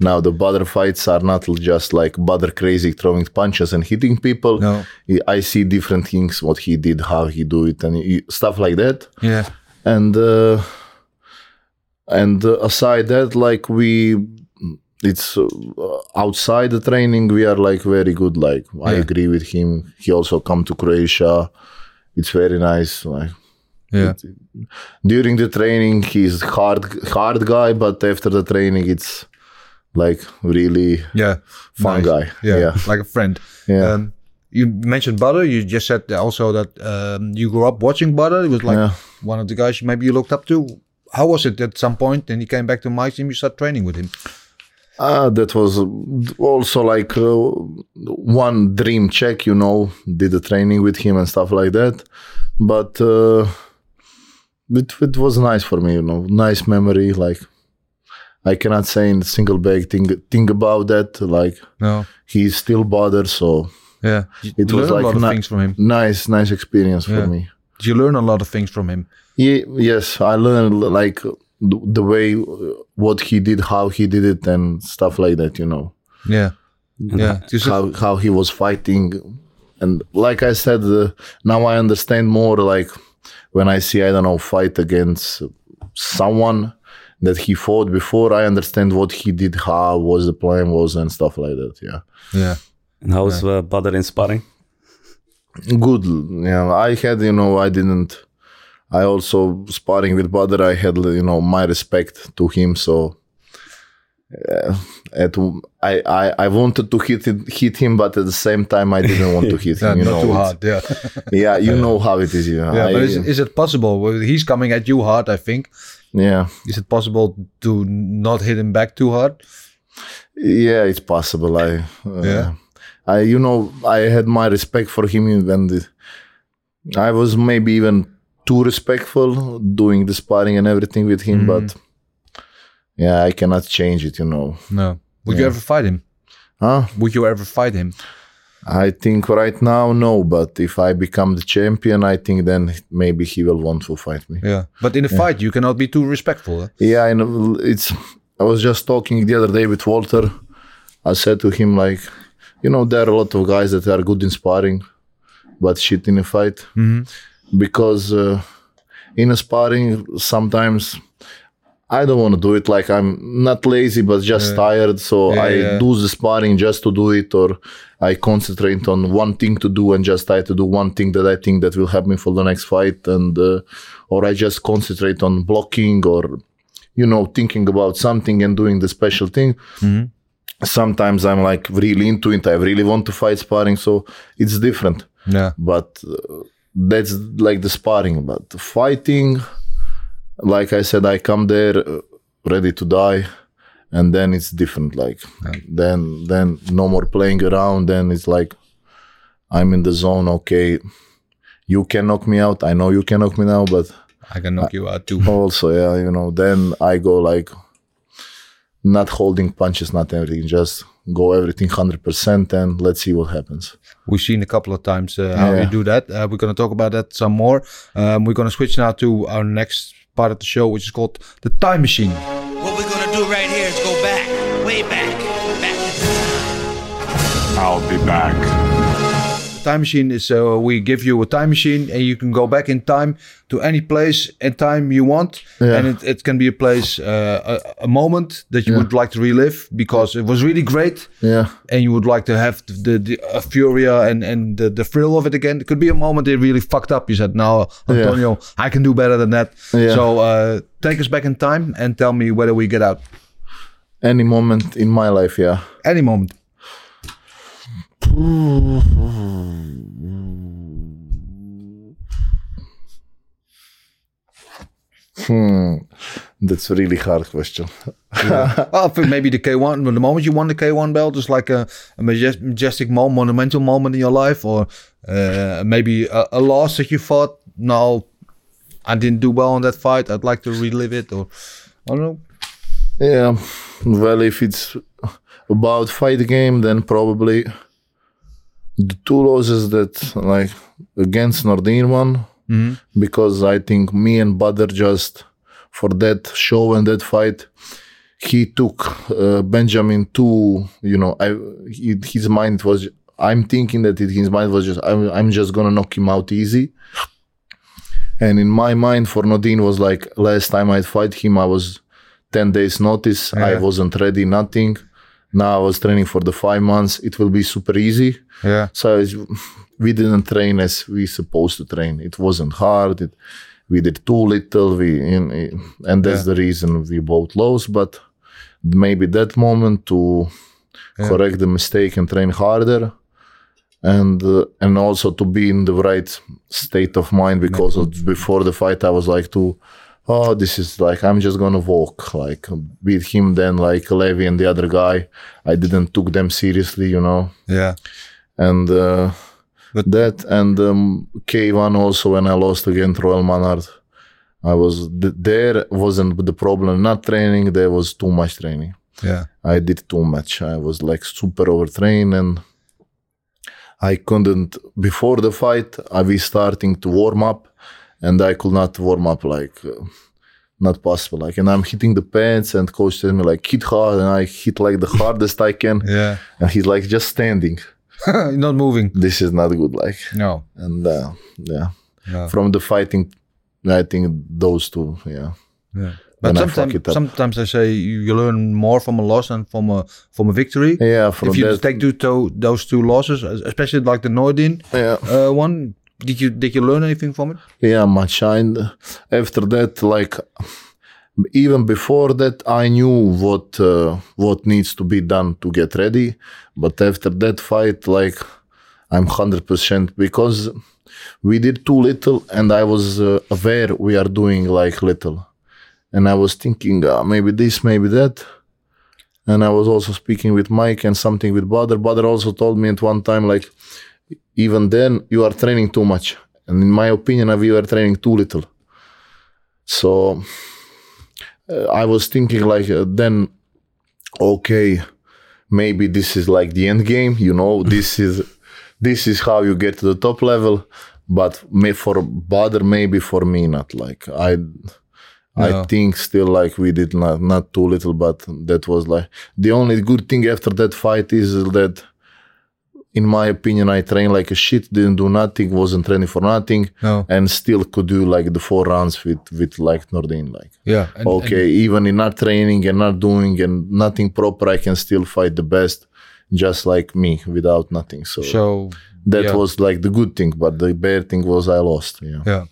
C: Now the Badr fights are not just like Badr crazy throwing punches and hitting people.
A: No.
C: I see different things, what he did, how he do it, and he- stuff like that.
A: yeah,
C: And uh, and uh, aside that, like we, it's uh, outside the training, we are like very good. Like I agree with him. He also come to Croatia. It's very nice. Like
A: yeah.
C: during the training he's hard hard guy but after the training it's like really
A: Yeah,
C: fun
A: Nice.
C: guy
A: Yeah,
C: yeah
A: like a friend.
C: Yeah.
A: Um, You mentioned Badr. You just said also that um, you grew up watching Badr. It was like
C: Yeah.
A: one of the guys maybe you looked up to. How was it at some point? And he came back to my team. You started training with him.
C: Ah, that was also like uh, one dream check, you know, did the training with him and stuff like that. But uh, it, it was nice for me, you know, nice memory. Like, I cannot say in a single bag thing, thing about that. Like,
A: No.
C: he's still bothered, so
A: Yeah. You
C: It was
A: a
C: like
A: lot of things from him.
C: nice, nice experience
A: Yeah.
C: for me.
A: Did you learn a lot of things from him?
C: Ye- yes, I learned like the, the way what he did, how he did it, and stuff like that. You know.
A: Yeah. Yeah.
C: How how he was fighting and like i said uh, now i understand more like when i see i don't know fight against someone that he fought before i understand what he did how was the plan was and stuff like that yeah
A: yeah.
B: And how's uh, Badr in sparring?
C: good yeah i had you know i didn't i also sparring with Badr, i had you know my respect to him so uh, at, I, I I wanted to hit it, hit him, but at the same time I didn't want to hit
A: Yeah,
C: him. You
A: not
C: know,
A: too hard. Yeah.
C: yeah, you know how it is. Yeah,
A: yeah.
C: I-
A: but is, is it possible? Well, He's coming at you hard, I think.
C: Yeah,
A: Is it possible to not hit him back too hard?
C: yeah, it's possible. I, uh,
A: Yeah.
C: I, you know, I had my respect for him, and the, I was maybe even too respectful doing the sparring and everything with him,
A: Mm-hmm.
C: but yeah, I cannot change it. You know,
A: No. Would you ever fight him?
C: huh?
A: Would you ever fight him?
C: I think right now no, but if I become the champion, I think then maybe he will want to fight me.
A: Yeah. But in a fight, you cannot be too respectful. Huh?
C: Yeah, I know. It's. I was just talking the other day with Walter. I said to him like, you know, there are a lot of guys that are good in sparring, but shit in a fight. Because uh, in a sparring, sometimes I don't want to do it. Like I'm not lazy, but just tired. So
A: Yeah,
C: I
A: yeah.
C: do the sparring just to do it, or I concentrate on one thing to do and just try to do one thing that I think that will help me for the next fight, and uh, or I just concentrate on blocking or you know thinking about something and doing the special thing. Sometimes I'm like really into it. I really want to fight sparring, so it's different
A: Yeah.
C: but uh, that's like the sparring but fighting like i said i come there uh, ready to die and then it's different like then then no more playing around then it's like i'm in the zone okay you can knock me out i know you can knock me now but
A: I can knock you out too.
C: also yeah you know then i go like not holding punches not everything just go everything 100% and let's see what happens
A: We've seen a couple of times uh, how you do that. Uh, we're going to talk about that some more. Um, we're going to switch now to our next part of the show, which is called the time machine.
D: What we're gonna do right here is go back, way back, back in time.
E: I'll be back.
A: Time machine is uh, we give you a time machine and you can go back in time to any place and time you want,
C: Yeah.
A: and it, it can be a place, uh, a, a moment that you
C: Yeah.
A: would like to relive because it was really great,
C: yeah
A: and you would like to have the, the uh, furia and and the, the thrill of it again. It could be a moment they really fucked up. You said, "No, Antonio, I can do better than that."
C: Yeah.
A: So uh, take us back in time and tell me whether we get out
C: any moment in my life yeah
A: any moment.
C: Hmm, that's a really hard question.
A: well, I think maybe the K1, the moment you won the K1 belt is like a, a majes- majestic, mo- monumental moment in your life, or uh, maybe a, a loss that you fought. No, I didn't do well on that fight. I'd like to relive it, or I don't know.
C: Yeah, well, if it's about fight game, then probably the two losses that like against Nordin one, because I think me and Badr just for that show and that fight, he took uh, Benjamin to you know I he, his mind was I'm thinking that it, his mind was just I'm I'm just gonna knock him out easy. And in my mind, for Nordin was like last time I'd fight him, I was 10 days notice. I wasn't ready, nothing. Now I was training for the five months. It will be super easy.
A: Yeah,
C: So it's, we didn't train as we supposed to train. It wasn't hard. It, we did too little. We in, and that's the reason we both lost. But maybe that moment to correct the mistake and train harder. and uh, and also to be in the right state of mind because of, before the fight I was like to oh this is like I'm just gonna walk like beat him then like Levi and the other guy I didn't took them seriously you know
A: Yeah.
C: and uh,
A: But-
C: that and um, K1 also when I lost against Roel Mannaart I was th- there wasn't the problem not training there was too much training
A: Yeah.
C: I did too much. I was like super overtrained and I couldn't before the fight I was starting to warm up and I could not warm up like uh, not possible like and I'm hitting the pants, and coach tells me like hit hard and I hit like the hardest I can
A: Yeah.
C: and he's like just standing
A: not moving.
C: this is not good like
A: No.
C: and uh, yeah
A: Yeah.
C: from the fighting I think those two yeah
A: Yeah. But
C: Then I
A: sometimes, sometimes they say you, you learn more from a loss than from a from a victory.
C: yeah from
A: if you
C: that
A: take two, those two losses, especially like the Nordin
C: yeah
A: uh, one, did you did you learn anything from it?
C: Yeah, much. And after that, like even before that, I knew what uh, what needs to be done to get ready. But after that fight, like I'm hundred percent because we did too little, and I was uh, aware we are doing like little, and I was thinking uh, maybe this, maybe that. And I was also speaking with Mike and something with brother brother also told me at one time, like, even then you are training too much. And in my opinion, we were training too little. So uh, I was thinking, like, uh, then, okay, maybe this is like the end game, you know, this is this is how you get to the top level. But may for bother maybe for me, not like I.
A: Yeah.
C: I think still like we did not not too little, but that was like the only good thing after that fight is that, in my opinion, I trained like a shit, didn't do nothing, wasn't training for nothing,
A: No.
C: and still could do like the four rounds with with like Nordin. Like
A: Yeah. And,
C: okay, even in not training and not doing and nothing proper, I can still fight the best, just like me without nothing. So,
A: and so
C: that
A: yeah.
C: was like the good thing, but the bad thing was I lost. Yeah.
A: Yeah.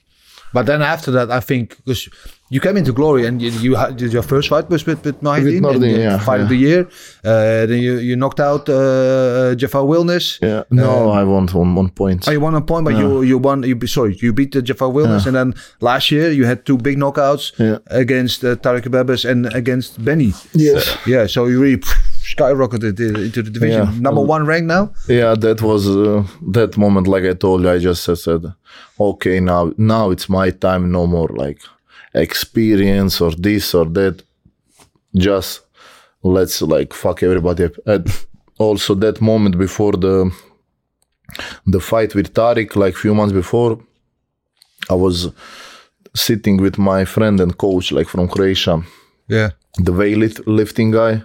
A: But then after that, I think because you came into glory and you, you had your first fight was with with Nordin, and, uh,
C: yeah,
A: fight of the year. Uh, then you you knocked out uh, Jahfarr Wilnis.
C: Yeah. No, I won one one point.
A: Oh, you won a point, but you you won. You be- sorry, you beat the Jahfarr Wilnis, and then last year you had two big knockouts
C: Yeah.
A: against uh, Tarik Khbabez and against Benny.
C: Yes.
A: Yeah, so you really skyrocketed into the division.
C: Yeah.
A: Number one rank now.
C: Yeah, that was uh, that moment. Like I told you, I just said, okay, now now it's my time. No more like experience or this or that. Just let's like fuck everybody up. And also that moment before the the fight with Tarik, like few months before, I was sitting with my friend and coach, like from Croatia
A: Yeah.
C: the weight lifting guy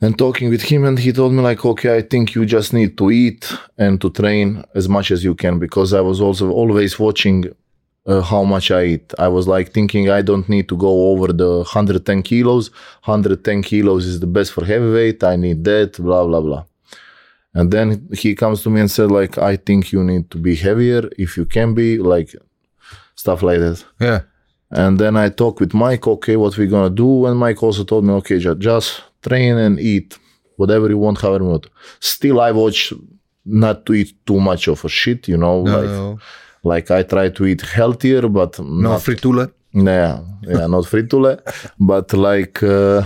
C: and talking with him and he told me like okay i think you just need to eat and to train as much as you can because i was also always watching uh, how much i eat i was like thinking i don't need to go over the 110 kilos 110 kilos is the best for heavyweight i need that blah blah blah and then he comes to me and said like i think you need to be heavier if you can be like stuff like that
A: Yeah.
C: and then I talked with Mike, okay, what we're gonna do. And Mike also told me, okay, ju- just train and eat whatever you want, however you want. Still, I watch not to eat too much of a shit, you know.
A: No,
C: like,
A: no,
C: like I try to eat healthier, but
A: no
C: not,
A: fritule.
C: yeah, yeah, not fritule, but like uh,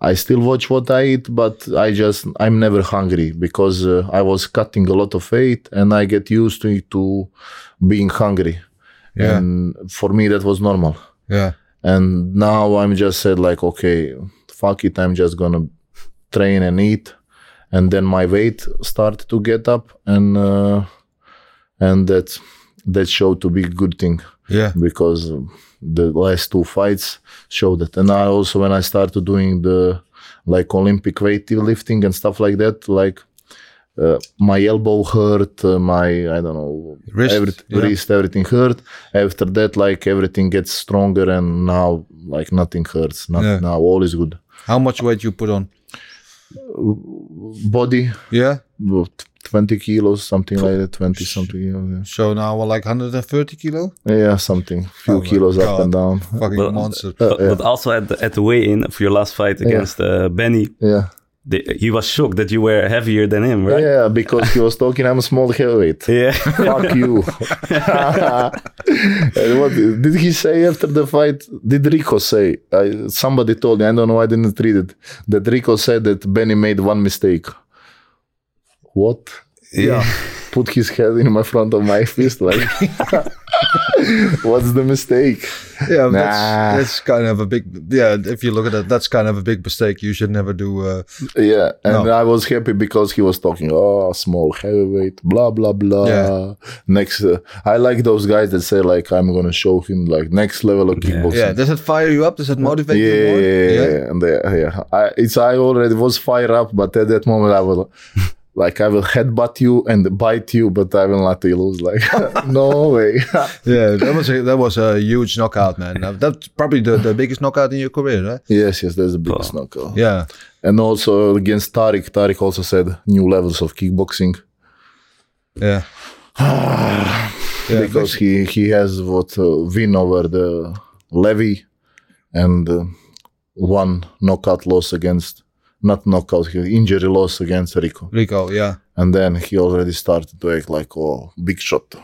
C: I still watch what I eat, but I just I'm never hungry because uh, I was cutting a lot of weight and I get used to to being hungry.
A: Yeah.
C: And for me, that was normal.
A: Yeah.
C: And now I'm just said like, okay, fuck it, I'm just gonna train and eat, and then my weight started to get up, and uh, and that that showed to be a good thing
A: Yeah.
C: because the last two fights showed that. And I also when I started doing the like Olympic weightlifting and stuff like that, like uh, my elbow hurt, uh, my I don't know,
A: Wrist,
C: every,
A: yeah.
C: wrist, everything hurt. After that, like everything gets stronger, and now like nothing hurts. Not,
A: Yeah.
C: Now all is good.
A: How much weight you put on?
C: Body,
A: Yeah.
C: about 20 kilos, something like that, 20 something. kilos,
A: So now we're like 130 kilo.
C: Yeah, yeah something. Few
A: Oh my
C: kilos up and down.
A: Fucking
B: But-
A: monster.
B: But, but also at the, at the weigh-in of your last fight against uh, Benny,
C: Yeah.
B: The- he was shocked that you were heavier than him, right?
C: Yeah, because he was talking, I'm a small heavyweight.
B: Yeah.
C: Fuck you. What did he say after the fight? Did Rico say? I, somebody told me, I don't know, why I didn't read it, that Rico said that Benny made one mistake. What?
A: Yeah.
C: Put his head in my front of my fist, like, what's the mistake?
A: Yeah,
C: Nah.
A: that's, that's kind of a big. Yeah, if you look at it, that's kind of a big mistake. You should never do. Uh,
C: Yeah, and
A: No.
C: I was happy because he was talking, oh, small heavyweight, blah blah blah.
A: Yeah.
C: Next, uh, I like those guys that say like, I'm gonna show him like next level of kickboxing.
A: yeah, does it fire you up? Does it motivate
C: yeah,
A: you more?
C: yeah, and uh, yeah. I, it's I already was fired up, but at that moment I was like, I will headbutt you and bite you, but I will not lose. Like, no way.
A: yeah. That was a, that was a huge knockout, man. That's probably the, the biggest knockout in your career, right?
C: yes, yes, that's the biggest knockout.
A: Yeah,
C: And also against Tarik, Tarik also said new levels of kickboxing.
A: yeah. yeah
C: because he he has what uh, win over the Levi and uh, one knockout loss against not knockout injury loss against Rico
A: Rico, yeah,
C: and then he already started to act like oh big shot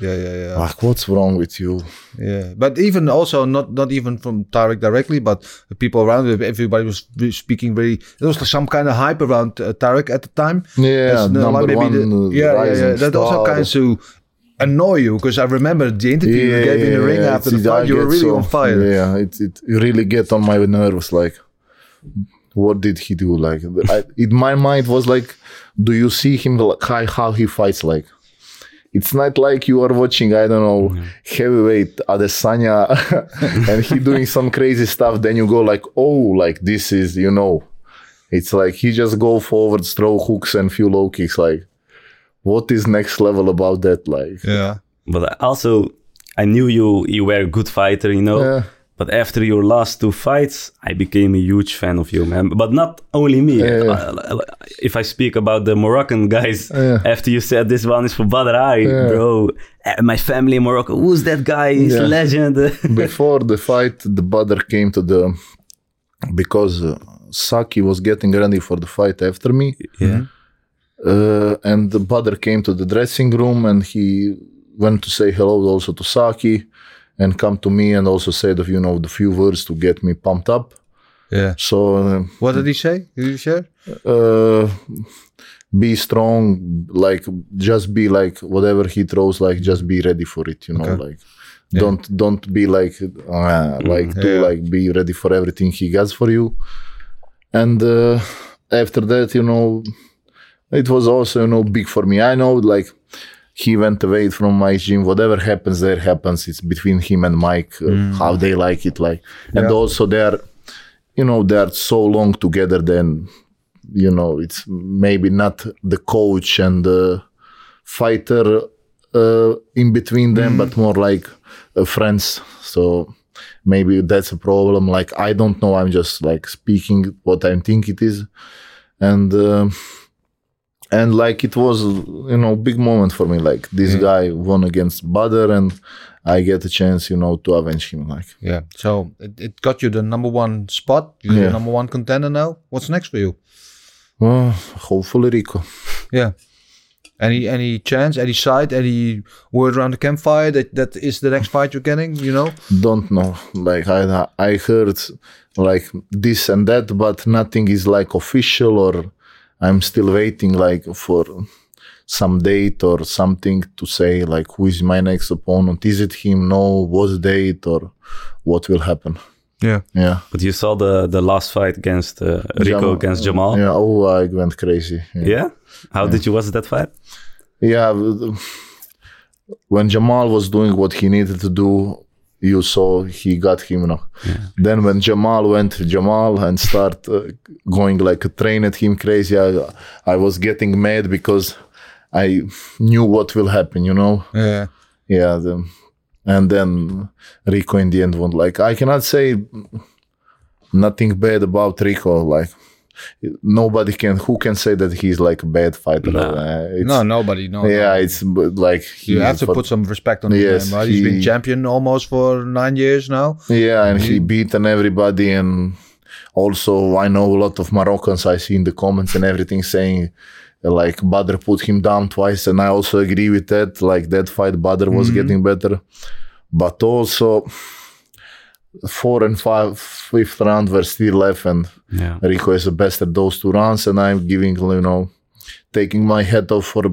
A: yeah, yeah, yeah.
C: like what's wrong with you
A: Yeah, but even also not not even from Tarik directly, but the people around him, everybody was speaking very. There was some kind of hype around uh, Tarik at the time.
C: yeah
A: As, uh,
C: number
A: like
C: one
A: the- yeah, yeah, yeah. That also kind of annoy you because I remember the interview you gave in the ring
C: Yeah,
A: after the
C: I
A: fight. You were really
C: so-
A: on fire.
C: Yeah, it it really get on my nerves. Like, what did he do? Like, I, in my mind was like, do you see him like how, how he fights? Like, it's not like you are watching. I don't know heavyweight Adesanya, and he doing some crazy stuff. Then you go like, oh, like this is you know. It's like he just go forward, throw hooks and few low kicks. Like, what is next level about that? Like,
A: Yeah,
B: But also, I knew you you were a good fighter, you know.
C: Yeah.
B: But after your last two fights, I became a huge fan of you, man. But not only me.
C: Yeah.
B: Uh, If I speak about the Moroccan guys,
C: Yeah.
B: after you said this one is for Badr Hari,
C: Yeah.
B: bro. uh, My family in Morocco, who's that guy? He's a
C: Yeah.
B: legend.
C: before the fight, the Badr came to the because uh, Saki was getting ready for the fight after me,
B: yeah.
C: uh, and the Badr came to the dressing room and he went to say hello also to Saki, and come to me and also said of you know the few words to get me pumped up.
A: yeah.
C: So uh,
A: What did he say? Did he share?
C: uh, be strong, like just be like whatever he throws, like just be ready for it, you know,
A: Okay.
C: like don't don't be like uh, like do
A: Yeah.
C: like be ready for everything he gets for you. And uh, after that, you know, it was also you know big for me. I know like he went away from my gym. Whatever happens there happens. It's between him and Mike uh, how they like it. Like and
A: Yeah.
C: also they're you know they're so long together then you know it's maybe not the coach and the fighter uh, in between them but more like uh, friends so maybe that's a problem like i don't know i'm just like speaking what i think it is and uh, and like it was you know big moment for me like this mm. guy won against Badr and i get a chance you know to avenge him like
A: Yeah. So it, it got you the number one spot. You're the
C: Yeah.
A: number one contender now. What's next for you?
C: well, hopefully rico
A: Yeah. Any any chance, any side, any word around the campfire that that is the next fight you're getting? You know?
C: don't know like i i heard like this and that but nothing is like official or i'm still waiting like for some date or something to say like who is my next opponent? Is it him? No. What date or what will happen?
A: Yeah.
C: yeah.
B: But you saw the, the last fight against uh, Rico
C: Jamal-
B: against Jamal.
C: yeah. Oh i went crazy. Yeah,
B: Yeah? How did you watch that fight?
C: Yeah, when Jamal was doing what he needed to do you saw he got him now then when Jamal went to Jamal and start uh, going like a train at him crazy I, I was getting mad because I knew what will happen you know?
A: Yeah.
C: yeah the, and then Rico in the end won. Like I cannot say nothing bad about Rico like nobody can who can say that he's like a bad fighter Uh,
A: No, nobody. No.
C: yeah,
A: no.
C: it's like he
A: You have to
C: for-
A: put some respect on his
C: Yes,
A: name, right? He's been champion almost for nine years now.
C: yeah, and he beaten everybody, and also I know a lot of Moroccans. I see in the comments and everything saying like Badr put him down twice, and I also agree with that. Like that fight, Badr was getting better, but also four and five, fifth round were still left, and
B: Yeah.
C: Rico is the best at those two rounds, and I'm giving you know taking my hat off for.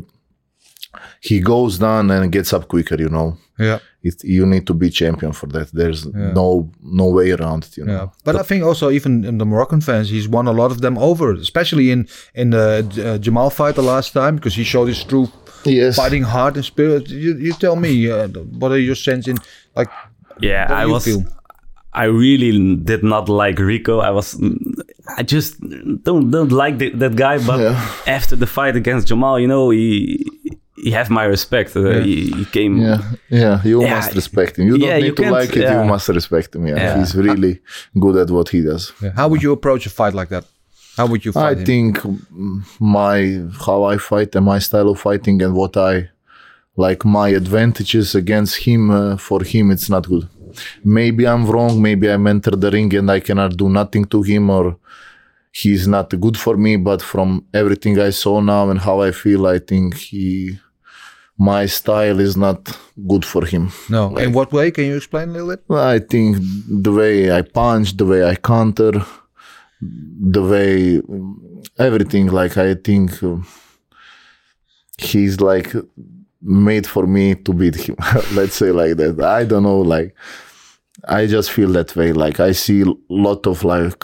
C: He goes down and gets up quicker, you know.
A: Yeah.
C: It, you need to be champion for that. There's no no way around it, you know.
A: Yeah, but I think also even in the Moroccan fans, he's won a lot of them over, especially in in the uh, Jamal fight the last time because he showed his true
C: Yes.
A: fighting heart and spirit. You, you tell me, uh, what are your sense in like?
B: Yeah, I
A: you
B: was.
A: feel?
B: I really did not like Rico. I was. I just don't don't like the, that guy. But
C: Yeah.
B: after the fight against Jamal, you know, he he have my respect. Uh, he, he came.
C: Yeah, yeah, you
B: Yeah,
C: must respect him. You don't
B: yeah, you
C: need to like it,
B: yeah.
C: you must respect him. Yeah.
B: Yeah.
C: He's really good at what he does.
A: How would you approach a fight like that? How would you
C: I
A: fight him?
C: think mm, my how I fight and my style of fighting and what I like my advantages against him uh, for him it's not good. Maybe I'm wrong. Maybe I'm entered the ring and I cannot do nothing to him or he's not good for me. But from everything I saw now and how I feel, I think he my style is not good for him.
A: no. in what way? Can you explain a little bit?
C: I think the way I punch, the way I counter, the way everything, like I think uh, he's like made for me to beat him. Let's say like that. I don't know, like I just feel that way. Like I see a lot of like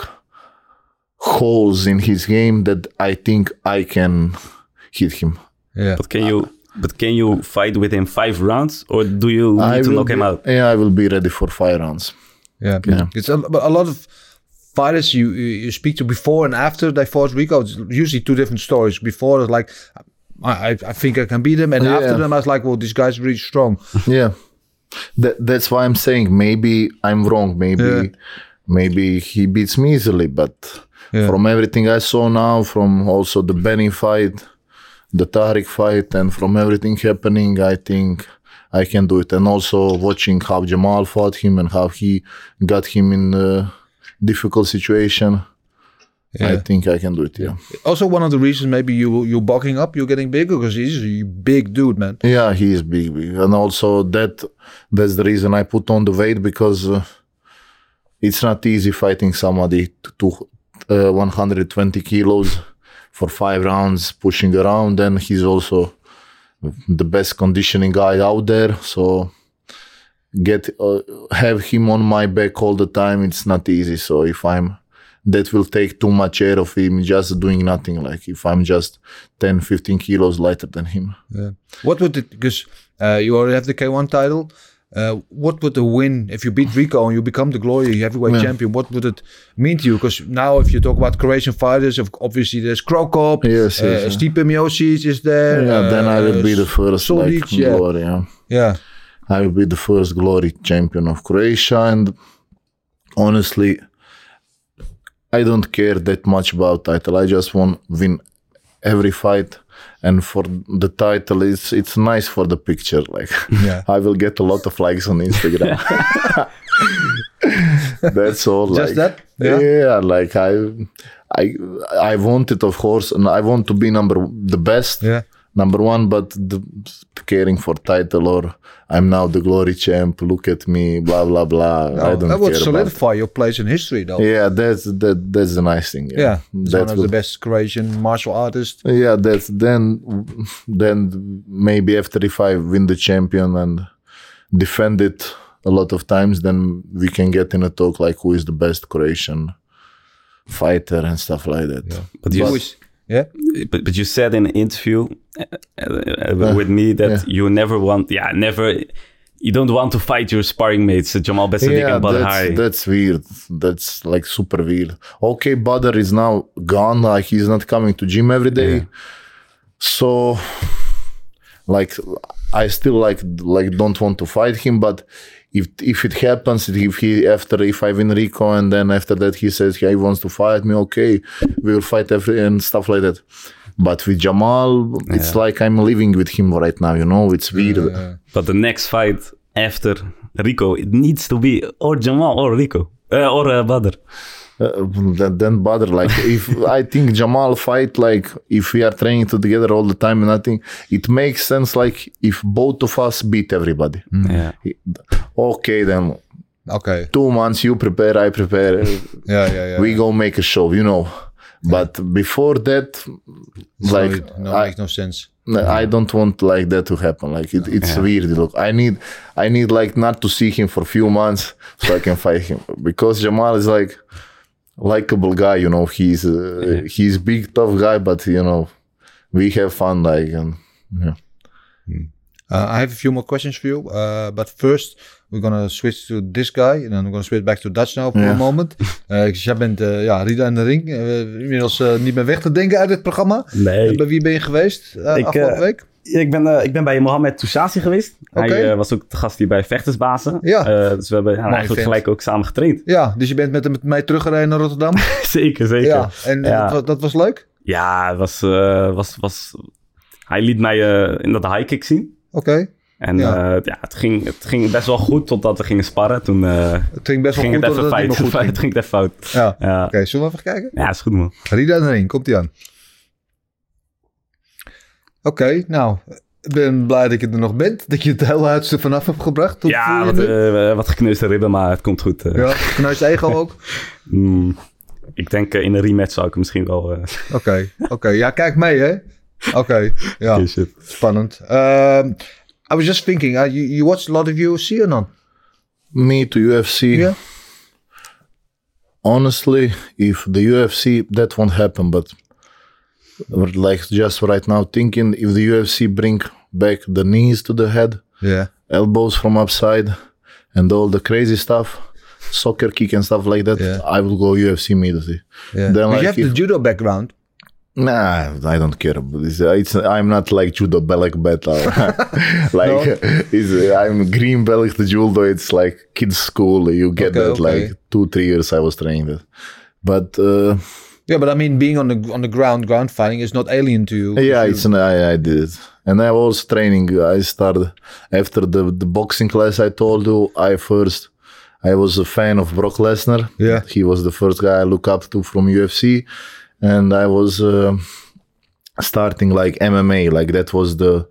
C: holes in his game that I think I can hit him.
A: Yeah.
B: But can you? But can you fight with him five rounds, or do you
C: I
B: need to
C: will
B: knock him
C: be-
B: out?
C: Yeah, I will be ready for five rounds.
A: Yeah,
C: Yeah.
A: it's a, but a lot of fighters you you you speak to before and after they fought Rico. It's usually two different stories. Before it's like, I I- I think I can beat him, and oh,
C: Yeah.
A: after them I was like, well, this guy's really strong.
C: yeah that, that's why i'm saying maybe i'm wrong maybe
A: Yeah.
C: maybe he beats me easily but
A: Yeah.
C: from everything i saw now from also the benny fight the tarik fight and from everything happening i think i can do it and also watching how jamal fought him and how he got him in a difficult situation i think i can do it yeah
A: Also, one of the reasons maybe you you're bulking up, you're getting bigger because he's a big dude, man.
C: Yeah, he is big, big, and also that that's the reason I put on the weight because uh, it's not easy fighting somebody to, to uh, 120 kilos for five rounds, pushing around. And he's also the best conditioning guy out there, so get uh, have him on my back all the time. It's not easy. So if I'm that will take too much air of him just doing nothing like if i'm just 10 15 kilos lighter than him yeah.
A: What would it because uh, you already have the K1 title. Uh, what would the win if you beat Rico and you become the glory heavyweight
C: Yeah.
A: champion? What would it mean to you? Because now, if you talk about Croatian fighters, of obviously there's Cro Cop,
C: Yes,
A: uh,
C: yes, yeah.
A: Stipe Miocic is there.
C: Yeah, then I will be the
A: uh,
C: first
A: Solic,
C: like
A: yeah.
C: glory. Yeah.
A: Yeah,
C: I will be the first glory champion of Croatia, and honestly, I don't care that much about title. I just want win every fight, and for the title, it's it's nice for the picture. Like,
A: Yeah.
C: I will get a lot of likes on Instagram. That's all.
A: Just
C: like,
A: that? Yeah.
C: Yeah. like I, I, I want it, of course, and I want to be number the best
A: yeah.
C: Number one, but the, caring for title or I'm now the glory champ. Look at me, blah blah blah. I don't
A: that would
C: care about.
A: solidify your place in history, though.
C: Yeah, that's that that's the nice thing.
A: Yeah,
C: Yeah,
A: he's
C: that
A: one of
C: will-
A: the best Croatian martial artists.
C: Yeah, that's then then maybe after if I win the champion and defend it a lot of times, then we can get in a talk like who is the best Croatian fighter and stuff like that.
B: But you,
A: Who is- yeah,
B: but, but you said in an interview uh, uh, with me that
C: yeah.
B: you never want, yeah, never, you don't want to fight your sparring mates, uh, Jamal Ben Saddik
C: Yeah,
B: and Badr
C: that's,
B: Hari.
C: that's weird. That's like super weird. Okay, Badr is now gone. Like he's not coming to gym every day. So, like, I still like like don't want to fight him. But if if it happens, if he after if I win Rico and then after that he says yeah, he wants to fight me, okay, we will fight every and stuff like that. But with Jamal, it's like I'm living with him right now. You know, it's weird.
B: But the next fight after Rico, it needs to be or Jamal or Rico uh, or uh, Badr.
C: Uh, that then bother like if i think jamal fight like if we are training together all the time and nothing it makes sense like if both of us beat everybody.
B: Ja.
C: okay then
A: okay.
C: two months you prepare i prepare.
A: Yeah yeah yeah
C: we go make a show you know. But before that like
A: Sorry, no,
C: I,
A: makes no sense.
C: I don't want like that to happen. Like it, it's weird. Look, I need, I need like not to see him for a few months so I can fight him. Because Jamal is like likable guy. You know, he's uh, he's big tough guy, but you know, we have fun. Like and yeah.
A: Uh, I have a few more questions for you. Uh, but first, we're gonna switch to this guy. And then we're gonna switch back to Dutch now for a moment. Uh, jij bent uh, ja, Rida in de ring. Uh, inmiddels uh, niet meer weg te denken uit dit programma.
B: Nee.
A: Uh, bij wie ben je geweest uh,
B: Ik,
A: afgelopen
B: eh,
A: week?
B: Ik ben, eh, ik ben bij Mohamed Toussasi geweest. Hij eh, was ook de gast hier bij Vechtersbazen.
A: Ja.
B: Eh, dus we hebben ja, eigenlijk gelijk ook samen getraind.
A: Ja, dus je bent met, hem- met mij teruggereden naar Rotterdam.
B: zeker, zeker.
A: ja, en
B: Ja.
A: Dat, was, dat was leuk?
B: Ja, het was, eh, was, was... Hij liet mij eh, in dat high kick zien.
A: Oké.
B: En
A: Ja.
B: ja, ja het, ging, het ging best wel goed totdat we gingen sparren. Toen eh,
A: Het ging best wel
B: ging
A: goed
B: het even
A: het
B: fout.
A: goed
B: het
A: ging.
B: ging even fout.
A: Ja.
B: Ja.
A: Oké, zullen we even kijken?
B: ja, is goed man.
A: Rida in de ring, komt hij aan. Oké, nou, ik ben blij dat je er nog bent. Dat je het hele huis er vanaf hebt gebracht. Voel
B: Ja,
A: je
B: wat, eh, wat gekneusde ribben, maar het komt goed. eh.
A: Ja, knuist ego ook.
B: Mm, ik denk eh, in een rematch zou ik misschien wel... eh
A: Oké, oké. Ja, kijk mee, hè. Oké, ja, spannend. Um, I was just thinking, uh, you, you watched a lot of UFC or not?
C: Me to UFC.
A: Yeah.
C: Honestly, if the UFC that won't happen, but like just right now thinking, if the UFC bring back the knees to the head,
A: Yeah.
C: elbows from upside, and all the crazy stuff, soccer kick and stuff like that,
A: Yeah.
C: I will go UFC immediately.
A: yeah.
C: Then like
A: you have
C: if-
A: the judo background.
C: Nah, I don't care about this. It's I'm not like judo belt battle. like it's, I'm green belt the judo. It's like kids school. You get
A: Okay,
C: that
A: okay.
C: like two three years I was training that. But uh,
A: Yeah, but I mean, being on the on the ground, ground fighting is not alien to you.
C: yeah, it's an, I I did it, and I was training. I started after the the boxing class. I told you I first. I was a fan of Brock Lesnar.
A: Yeah.
C: he was the first guy I look up to from UFC, and I was uh, starting like MMA. Like that was the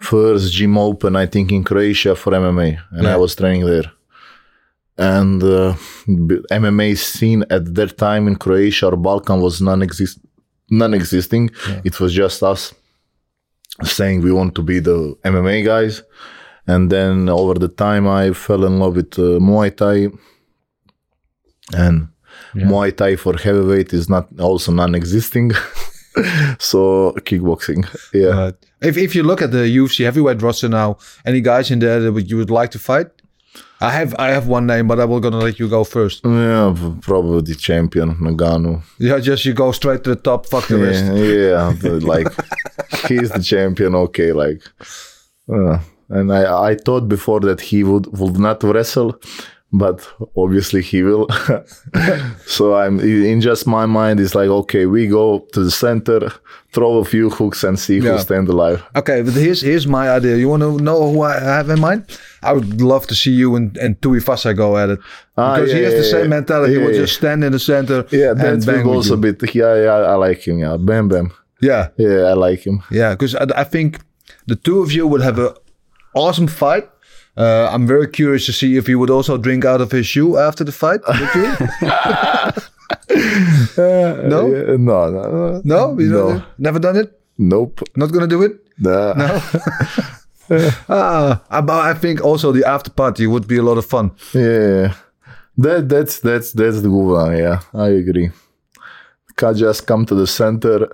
C: first gym open I think in Croatia for MMA, and
A: Yeah.
C: I was training there. And uh, b- MMA scene at that time in Croatia or Balkan was non-exist, non-existing. It was just us saying we want to be the MMA guys. And then over the time, I fell in love with uh, Muay Thai. And Muay Thai for heavyweight is not also non-existing. so kickboxing, yeah.
A: Right. If if you look at the UFC heavyweight roster now, any guys in there that you would like to fight? I have I have one name, but I will gonna let you go first.
C: Yeah, probably the champion Ngannou.
A: Yeah, just you go straight to the top. Fuck the rest.
C: Yeah, yeah, like he's the champion. Okay, like, uh, and I I thought before that he would would not wrestle, but obviously he will. so I'm in just my mind is like okay, we go to the center, throw a few hooks and see
A: Yeah.
C: who stand alive.
A: Okay, but here's here's my idea. You want to know who I have in mind? I would love to see you and and Tuivasa go at it
C: Ah,
A: because he
C: yeah,
A: has the same mentality. he will just stand in the center.
C: Yeah,
A: and
C: that
A: bang
C: will
A: with
C: also
A: you.
C: bit. Yeah, yeah, I like him. Yeah, Bam Bam.
A: Yeah,
C: Yeah, I like him.
A: yeah. Because I, I think the two of you would have a awesome fight. Uh, I'm very curious to see if you would also drink out of his shoe after the fight. Would you? no,
C: Yeah, no, no, no,
A: no,
C: no.
A: never done it.
C: Nope.
A: Not gonna do it.
C: Nah.
A: Ah, I think also the after party would be a lot of fun.
C: Yeah, that that's that's that's the good one. Yeah, I agree. Can just come to the center,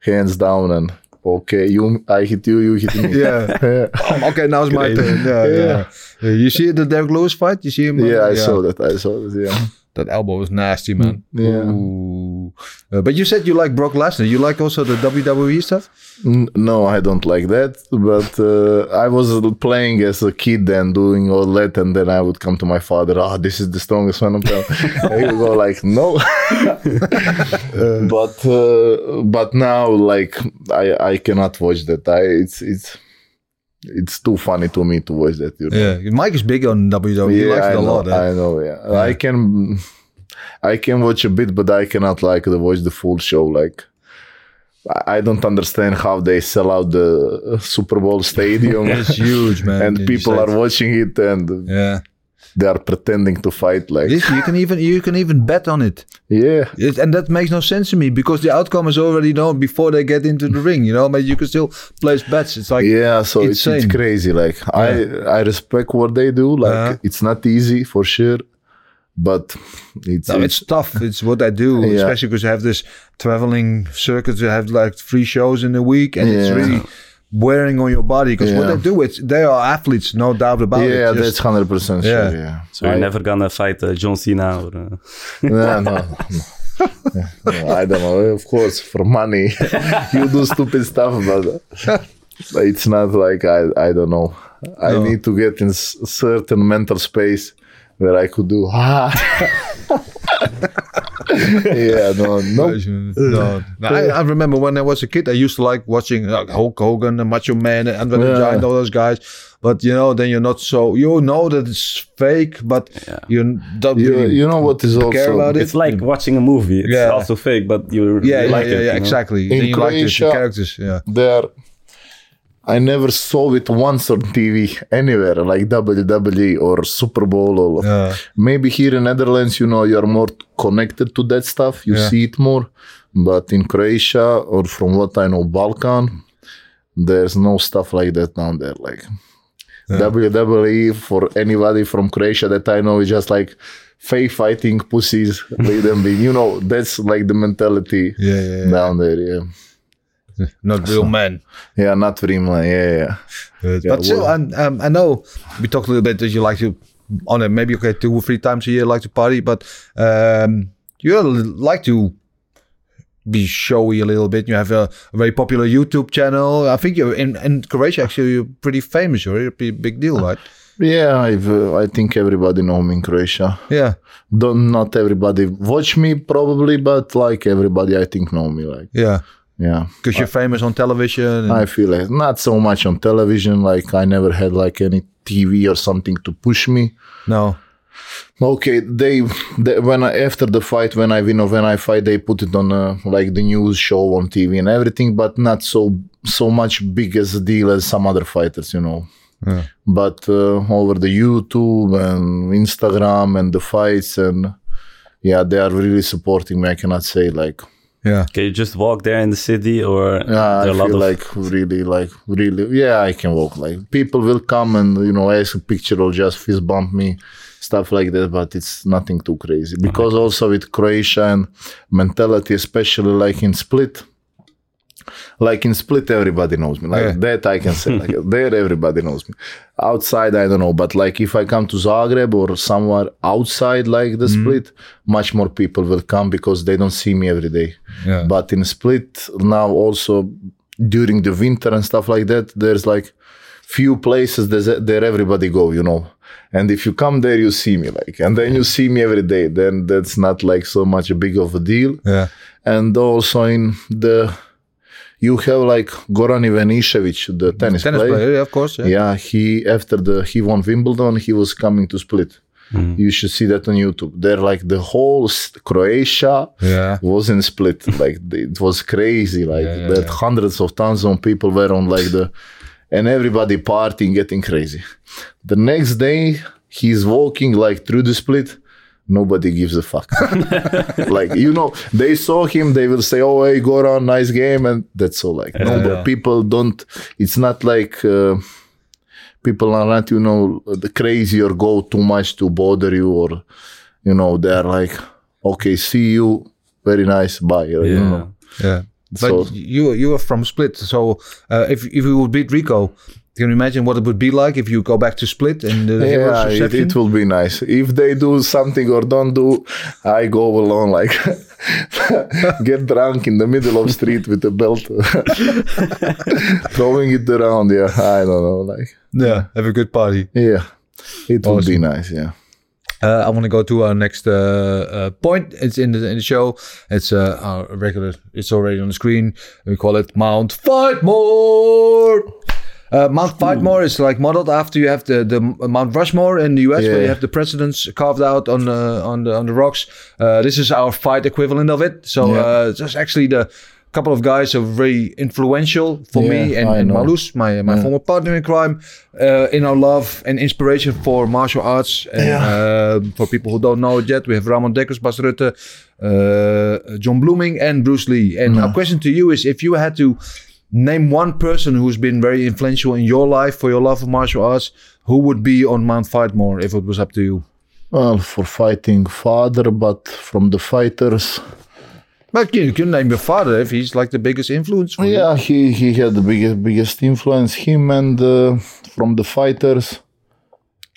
C: hands down, and okay, you I hit you, you hit me.
A: Yeah. Oh, okay, now it's my turn. Yeah, yeah.
C: Yeah.
A: You see the Derrick Lewis fight? You see him?
C: yeah, I saw that. I saw that. Yeah,
A: That elbow was nasty, man.
C: Yeah.
A: Ooh. Uh, but you said you like Brock Lesnar. You like also the WWE stuff?
C: No, I don't like that. But uh, I was playing as a kid and doing all that, and then I would come to my father. Ah, this is the strongest one of them. he would go like, no. but uh, but now, like, I I cannot watch that. I it's it's it's too funny to me to watch that. You know?
A: Yeah. Mike is big on WWE. he likes
C: I
A: it a
C: know,
A: lot. eh?
C: I know. Yeah. I can I can watch a bit, but I cannot like the watch the full show. Like, I- don't understand how they sell out the Super Bowl stadium,
A: It's huge, man.
C: and
A: You
C: people are watching it, and
A: Yeah.
C: They are pretending to fight. Like,
A: This, you can even you can even bet on it.
C: yeah,
A: It- and that makes no sense to me because the outcome is already known before they get into the ring, you know. But you can still place bets. It's like
C: yeah. So it's, it's crazy. Like, I I respect what they do. Like,
A: Uh-huh.
C: it's not easy for sure, but it's,
A: No, it's tough. It's what I do,
C: Yeah.
A: especially because I have this traveling circuit. They have like three shows in a week, and it's really wearing on your body. Because what they do, it's they are athletes, no doubt about it.
C: yeah, that's hundred percent
A: Yeah.
C: sure. Yeah.
B: So you're
C: I-
B: never gonna fight uh, John Cena or... Uh,
C: no, no, no. No, I don't know. Of course, for money, you do stupid stuff, but it's not like I. I don't know. I
A: No.
C: need to get in s- certain mental space where I could do. Ah. yeah, no, no.
A: No, no. I, I remember when I was a kid, I used to like watching like Hulk Hogan and Macho Man and Andre the
C: Yeah.
A: Giant, all those guys. But you know, then you're not so you know that it's fake, but you don't
C: You,
A: really
C: you know what is
A: care
C: also
A: about it.
B: it's like watching a movie. It's
A: Yeah.
B: also fake, but you
A: yeah,
B: you
A: yeah,
B: like
A: yeah,
B: it.
A: yeah,
B: you know?
A: exactly.
C: In
A: then you like the, the characters. Yeah,
C: there. I never saw it once on TV anywhere, like WWE or Super Bowl or
A: yeah,
C: maybe here in Netherlands, you know, you're more connected to that stuff. You
A: Yeah.
C: see it more. But in Croatia or from what I know, Balkan, there's no stuff like that down there. Like WWE for anybody from Croatia that I know is just like fake fighting pussies. Let them be. You know, that's like the mentality
A: yeah, yeah, yeah.
C: down there. Yeah.
A: not real men.
C: Yeah, not Rimla. Yeah, yeah. Yeah,
A: but still,
C: well-
A: and, um, I know we talked a little bit that you like to on it maybe okay two or three times a year like to party, but um, you like to be showy a little bit. You have a, a very popular YouTube channel. I think you're in, in Croatia. Actually, you're pretty famous. You're a pretty big deal, right?
C: Yeah, I've, uh, I think everybody know me in Croatia.
A: Yeah,
C: Don't not everybody watch me probably, but like everybody, I think know me. Like
A: yeah.
C: Yeah,
A: Because you're famous on television.
C: I feel like not so much on television. Like I never had like any TV or something to push me.
A: no.
C: Okay, they, they when I, after the fight when I win or when I fight, they put it on uh, like the news show on TV and everything, but not so so much big as a deal as some other fighters, you know.
A: Yeah.
C: But uh, over the YouTube and Instagram and the fights and yeah, they are really supporting me. I cannot say like
A: Yeah.
B: Can you just walk there in the city or
C: yeah, I
B: there are lot
C: feel
B: of
C: like really like really yeah, I can walk. Like people will come and you know ask a picture or just fist bump me, stuff like that. But it's nothing too crazy because also with Croatia and mentality, especially like in Split. Like in Split, everybody knows me. Like
A: Yeah.
C: that, I can say. Like there, everybody knows me. Outside, I don't know. But like if I come to Zagreb or somewhere outside, like the mm-hmm. Split, much more people will come because they don't see me every day.
A: Yeah.
C: But in Split now, also during the winter and stuff like that, there's like few places there everybody go. You know. And if you come there, you see me like, and then you see me every day. Then that's not like so much a big of a deal
A: Yeah.
C: and also in the you have like Goran Ivanišević, the tennis,
A: Tennis
C: player.
A: player, yeah, of course. Yeah.
C: Yeah, he after the he won Wimbledon, he was coming to Split. Mm-hmm. You should see that on YouTube. There, like the whole Croatia
A: Yeah.
C: was in Split. like it was crazy. Like
A: Yeah, yeah,
C: that, hundreds of thousands of people were on like the, and everybody partying, getting crazy. The next day, he's walking like through the Split. Nobody gives a fuck. like you know, they saw him. They will say, "Oh, hey, Goran, nice game," and that's all. Like no, but people don't. It's not like. Uh, people are not, you know, the crazy or go too much to bother you, or you know, they're like, okay, see you, very nice, bye. You
B: Yeah.
C: know.
A: Yeah. But
C: So-
A: you you are from Split, so uh, if if you would beat Rico, can you imagine what it would be like if you go back to Split and the heroes
C: Yeah, it, it will be nice. If they do something or don't do, I go alone, like get drunk in the middle of street with a belt, throwing it around. Yeah, I don't know, like
A: yeah, have a good party.
C: yeah, it will be nice. Yeah.
A: Uh, I want to go to our next uh, uh, point. It's in the in the show. It's uh, our regular. It's already on the screen. We call it Mount Fight More. Uh, Mount Fightmore is like modeled after you have the, the Mount Rushmore in the US, where you have the presidents carved out on the on the on the rocks. Uh, this is our fight equivalent of it. So
C: Yeah.
A: uh, just actually the couple of guys are very influential for me and, and. Malus, my my
C: Yeah.
A: former partner in crime, uh, in our love and inspiration for martial arts. And uh, for people who don't know it yet, we have Ramon Dekkers, Bas Rutte, uh, Jon Bluming, and Bruce Lee. And our question to you is: If you had to name one person who's been very influential in your life for your love of martial arts, who would be on Mount Fightmore if it was up to you?
C: Well, for fighting father, but from the fighters,
A: But you can name your father if he's like the biggest influence. For you.
C: yeah, he he had the biggest biggest influence. Him and uh, from the fighters,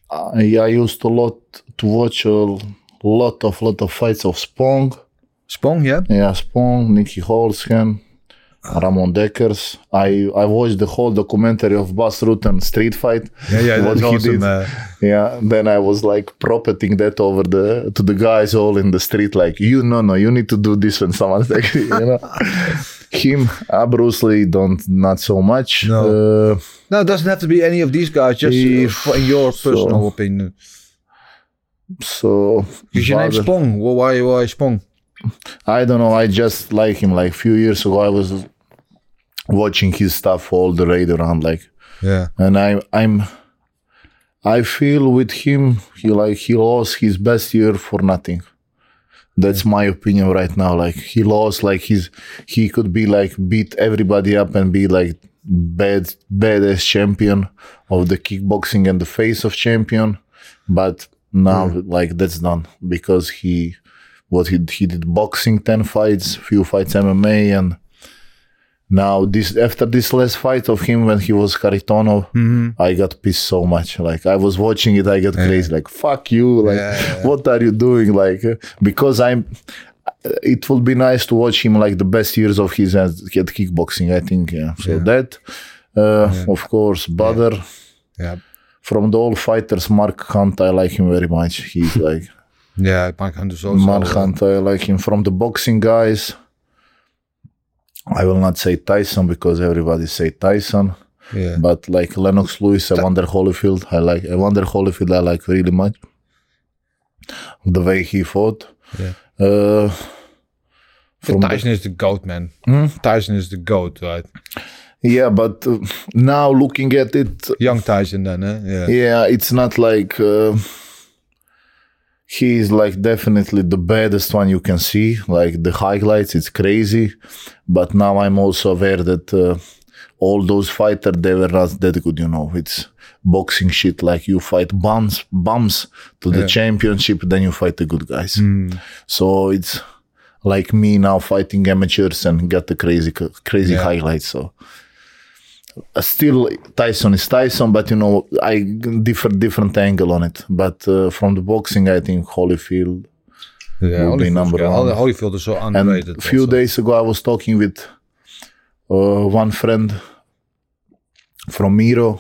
C: I, I used a lot to watch a lot of lot of fights of Spong.
A: Spong, yeah.
C: Yeah, Spong, Nicky Holzken, Ramon Dekkers. I I watched the whole documentary of Bas Rutten street fight.
A: Yeah, yeah,
C: what he
A: awesome.
C: did.
A: uh,
C: Yeah, then I was like propagating that over the to the guys all in the street, like you no no, you need to do this when someone's like you know. Him, uh, Bruce Lee, don't not so much.
A: No.
C: Uh,
A: no, it doesn't have to be any of these guys. Just uh,
C: If
A: in your
C: so.
A: personal opinion.
C: so
A: Because your
C: father-
A: Spong. Why why Spong?
C: I don't know. I just like him. Like few years ago, I was watching his stuff all the raid around, like,
A: Yeah.
C: and I I'm I feel with him he like he lost his best year for nothing. That's my opinion right now. Like he lost like his he could be like beat everybody up and be like bad badass champion of the kickboxing and the face of champion. But now like that's done because he what he he did boxing ten fights, few fights MMA and now this after this last fight of him when he was Kharitonov, I got pissed so much. Like I was watching it, I got crazy. Like fuck you! Like what are you doing? Like because I'm. It would be nice to watch him like the best years of his at, at kickboxing. I think yeah. So that, uh, of course, Badr.
A: Yeah.
C: From the old fighters, Mark Hunt, I like him very much. He's like
A: Yeah, Mark Hunter's also.
C: Mark Hunt, I like him. From the boxing guys, I will not say Tyson because everybody say Tyson.
A: yeah.
C: But like Lennox Lewis, Evander Holyfield, I like Evander Holyfield. I like really much the way he fought.
A: Yeah.
C: Uh, from the-
A: Tyson is the goat, man.
C: Hmm?
A: Tyson is the goat, right?
C: yeah, but uh, now looking at it,
A: Young Tyson, then, eh? Yeah.
C: yeah, it's not like uh, he is like definitely the baddest one you can see. Like the highlights, it's crazy. But now I'm also aware that uh, all those fighters they were not that good. You know, it's boxing shit. Like you fight bums, bums to the championship, then you fight the good guys. So it's like me now fighting amateurs and get the crazy, crazy
A: Yeah.
C: highlights. So still Tyson is Tyson, but you know I different different angle on it. But uh, from the boxing, I think Holyfield.
A: Yeah,
C: Would be number one.
A: Holyfield is so
C: And
A: underrated.
C: a few
A: also.
C: days ago, I was talking with uh, one friend from Miro,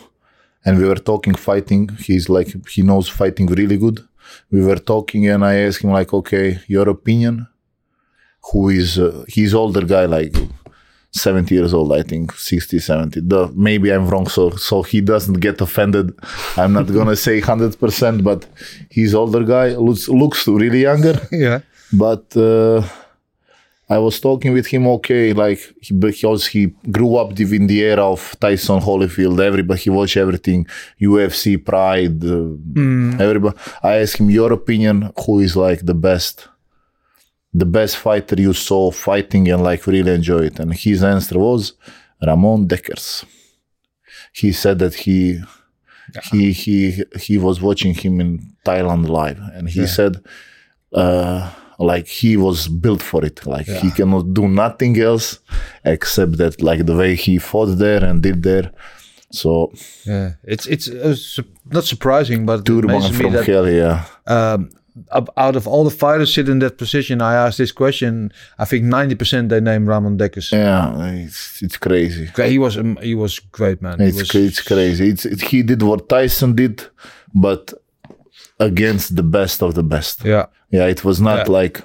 C: and we were talking fighting. He's like he knows fighting really good. We were talking, and I asked him like, "Okay, your opinion? Who is uh, he's older guy like?" 70 years old, I think, 60, 70. The, maybe I'm wrong, so so he doesn't get offended. I'm not gonna say 100%, but he's older guy, looks, looks really younger
A: Yeah.
C: but uh, I was talking with him. Okay, like he, because he grew up in the era of Tyson Holyfield. Everybody he watched everything, UFC, Pride, uh, everybody. I asked him your opinion. Who is like the best, the best fighter you saw fighting and like really enjoy it? And his answer was Ramon Dekkers. He said that he. He he he was watching him in Thailand live, and he said, uh, like he was built for it. Like he cannot do nothing else except that, like the way he fought there and did there. So
A: Yeah. It's it's uh, su- not surprising, but it
C: Turban
A: amazes me
C: from
A: that
C: hell, yeah.
A: um, out of all the fighters sitting in that position, I asked this question. I think ninety percent they name Ramon Dekkers.
C: Yeah, it's it's crazy.
A: He was um, he was great, man.
C: It's
A: was,
C: it's crazy. It's it, he did what Tyson did, but against the best of the best.
A: Yeah.
C: Yeah, it was not
A: Yeah.
C: like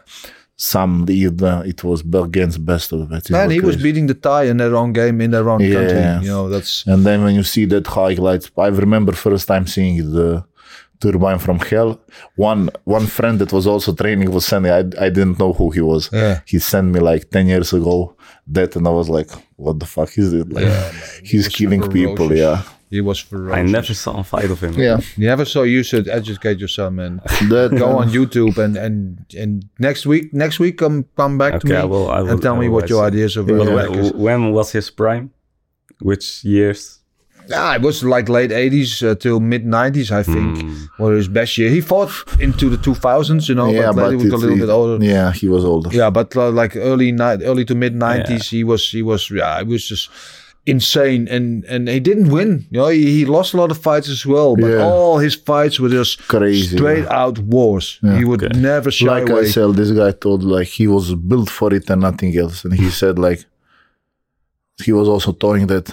C: some it, uh, it was against best of it. It
A: Man, he was beating the Thai in their own game in their own
C: Yeah.
A: country. You know, that's
C: And then when you see that highlights, I remember first time seeing the turbine from hell. One one friend that was also training was sending. I I didn't know who he was.
A: Yeah.
C: He sent me like ten years ago that, and I was like, what the fuck is it? Like he's
A: was
C: killing people. Yeah,
A: he was ferocious.
B: I never saw a fight of him.
C: yeah.
A: You never saw you should educate yourself, man.
C: That
A: Go on YouTube and and and next week next week come come back to me
B: I will- I will-
A: and tell
B: I
A: me what your ideas of
B: But when,
A: is.
B: when was his prime? Which years?
A: Yeah, it was like late 80s uh, till mid 90s, I think,
B: Hmm.
A: were his best year. He fought into the 2000s, you know,
C: yeah,
A: but later he was a little bit older. Yeah,
C: Yeah, he was older.
A: Yeah, but uh, like early ni- early to mid 90s, he was he was yeah, he was just insane, and and he didn't win. You know, he, he lost a lot of fights as well, but
C: Yeah.
A: all his fights were just
C: Crazy,
A: straight out wars. He would
B: Okay.
A: never shy
C: like
A: away.
C: I said, this guy told like he was built for it and nothing else. And he said like he was also talking that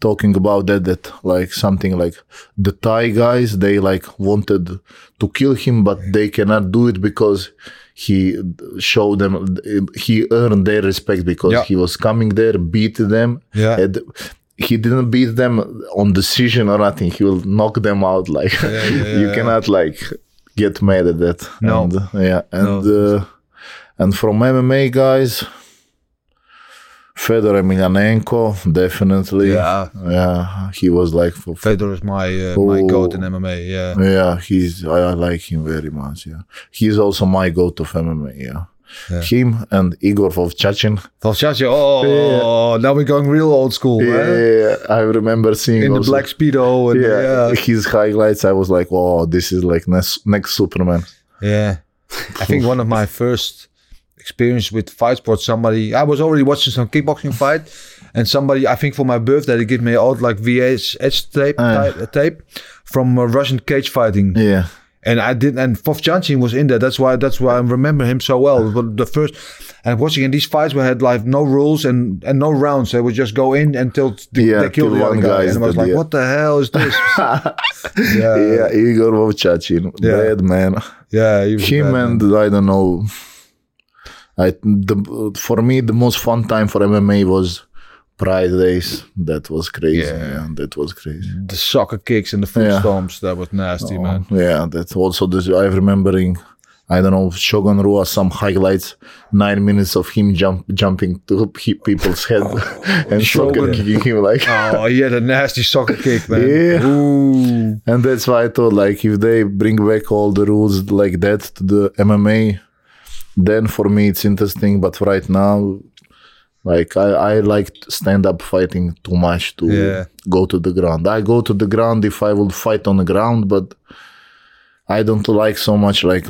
C: talking about that that like something like the Thai guys they like wanted to kill him but they cannot do it because he showed them he earned their respect because
A: Yeah.
C: he was coming there beat them
A: Yeah.
C: and he didn't beat them on decision or nothing he will knock them out like you
A: yeah.
C: cannot like get mad at that
A: No.
C: and, yeah and uh, and from mma guys Fedor Emelianenko, definitely.
A: Yeah.
C: yeah, he was like for
A: Fedor is my uh, my
C: Oh.
A: goat in MMA. Yeah,
C: yeah, he's I, I like him very much. Yeah, he's also my go-to of MMA. Yeah, him and Igor Vovchanchyn.
A: Valchacha. Oh, now we're going real old school.
C: Yeah, I remember seeing
A: In the black speedo and
C: Yeah,
A: yeah,
C: his highlights. I was like, oh, this is like next, next Superman.
A: Yeah. I think one of my first experience with fight sports, somebody, I was already watching some kickboxing fight, and somebody, I think for my birthday, they gave me old like VHS tape,
C: Ah.
A: type, tape from uh, Russian cage fighting.
C: Yeah,
A: And I did, and Vovchanchyn was in there. That's why, that's why I remember him so well. But the first, and watching in these fights, we had like no rules and and no rounds. They would just go in until the,
C: Yeah,
A: they killed
C: till
A: the other
C: one
A: guy. And I was like,
C: yeah.
A: what the hell is this? yeah,
C: yeah, Igor Vovchanchyn,
A: Yeah.
C: bad man.
A: yeah.
C: him
A: bad, man.
C: and I don't know. I the for me the most fun time for MMA was Pride Days. That was crazy.
A: Yeah.
C: Yeah, that was crazy.
A: the soccer kicks and the foot
C: Yeah.
A: stomps. That was nasty, oh, man.
C: Yeah, that's also the I remembering. I don't know Shogun Rua some highlights. Nine minutes of him jump jumping to people's head oh, and soccer
A: Shogun.
C: kicking him like.
A: Oh, he had a nasty soccer kick, man.
C: Yeah.
A: Ooh.
C: And that's why I thought like if they bring back all the rules like that to the MMA, then for me it's interesting. But right now, like I, I like stand up fighting too much to
A: Yeah.
C: go to the ground. I go to the ground if I will fight on the ground, but I don't like so much like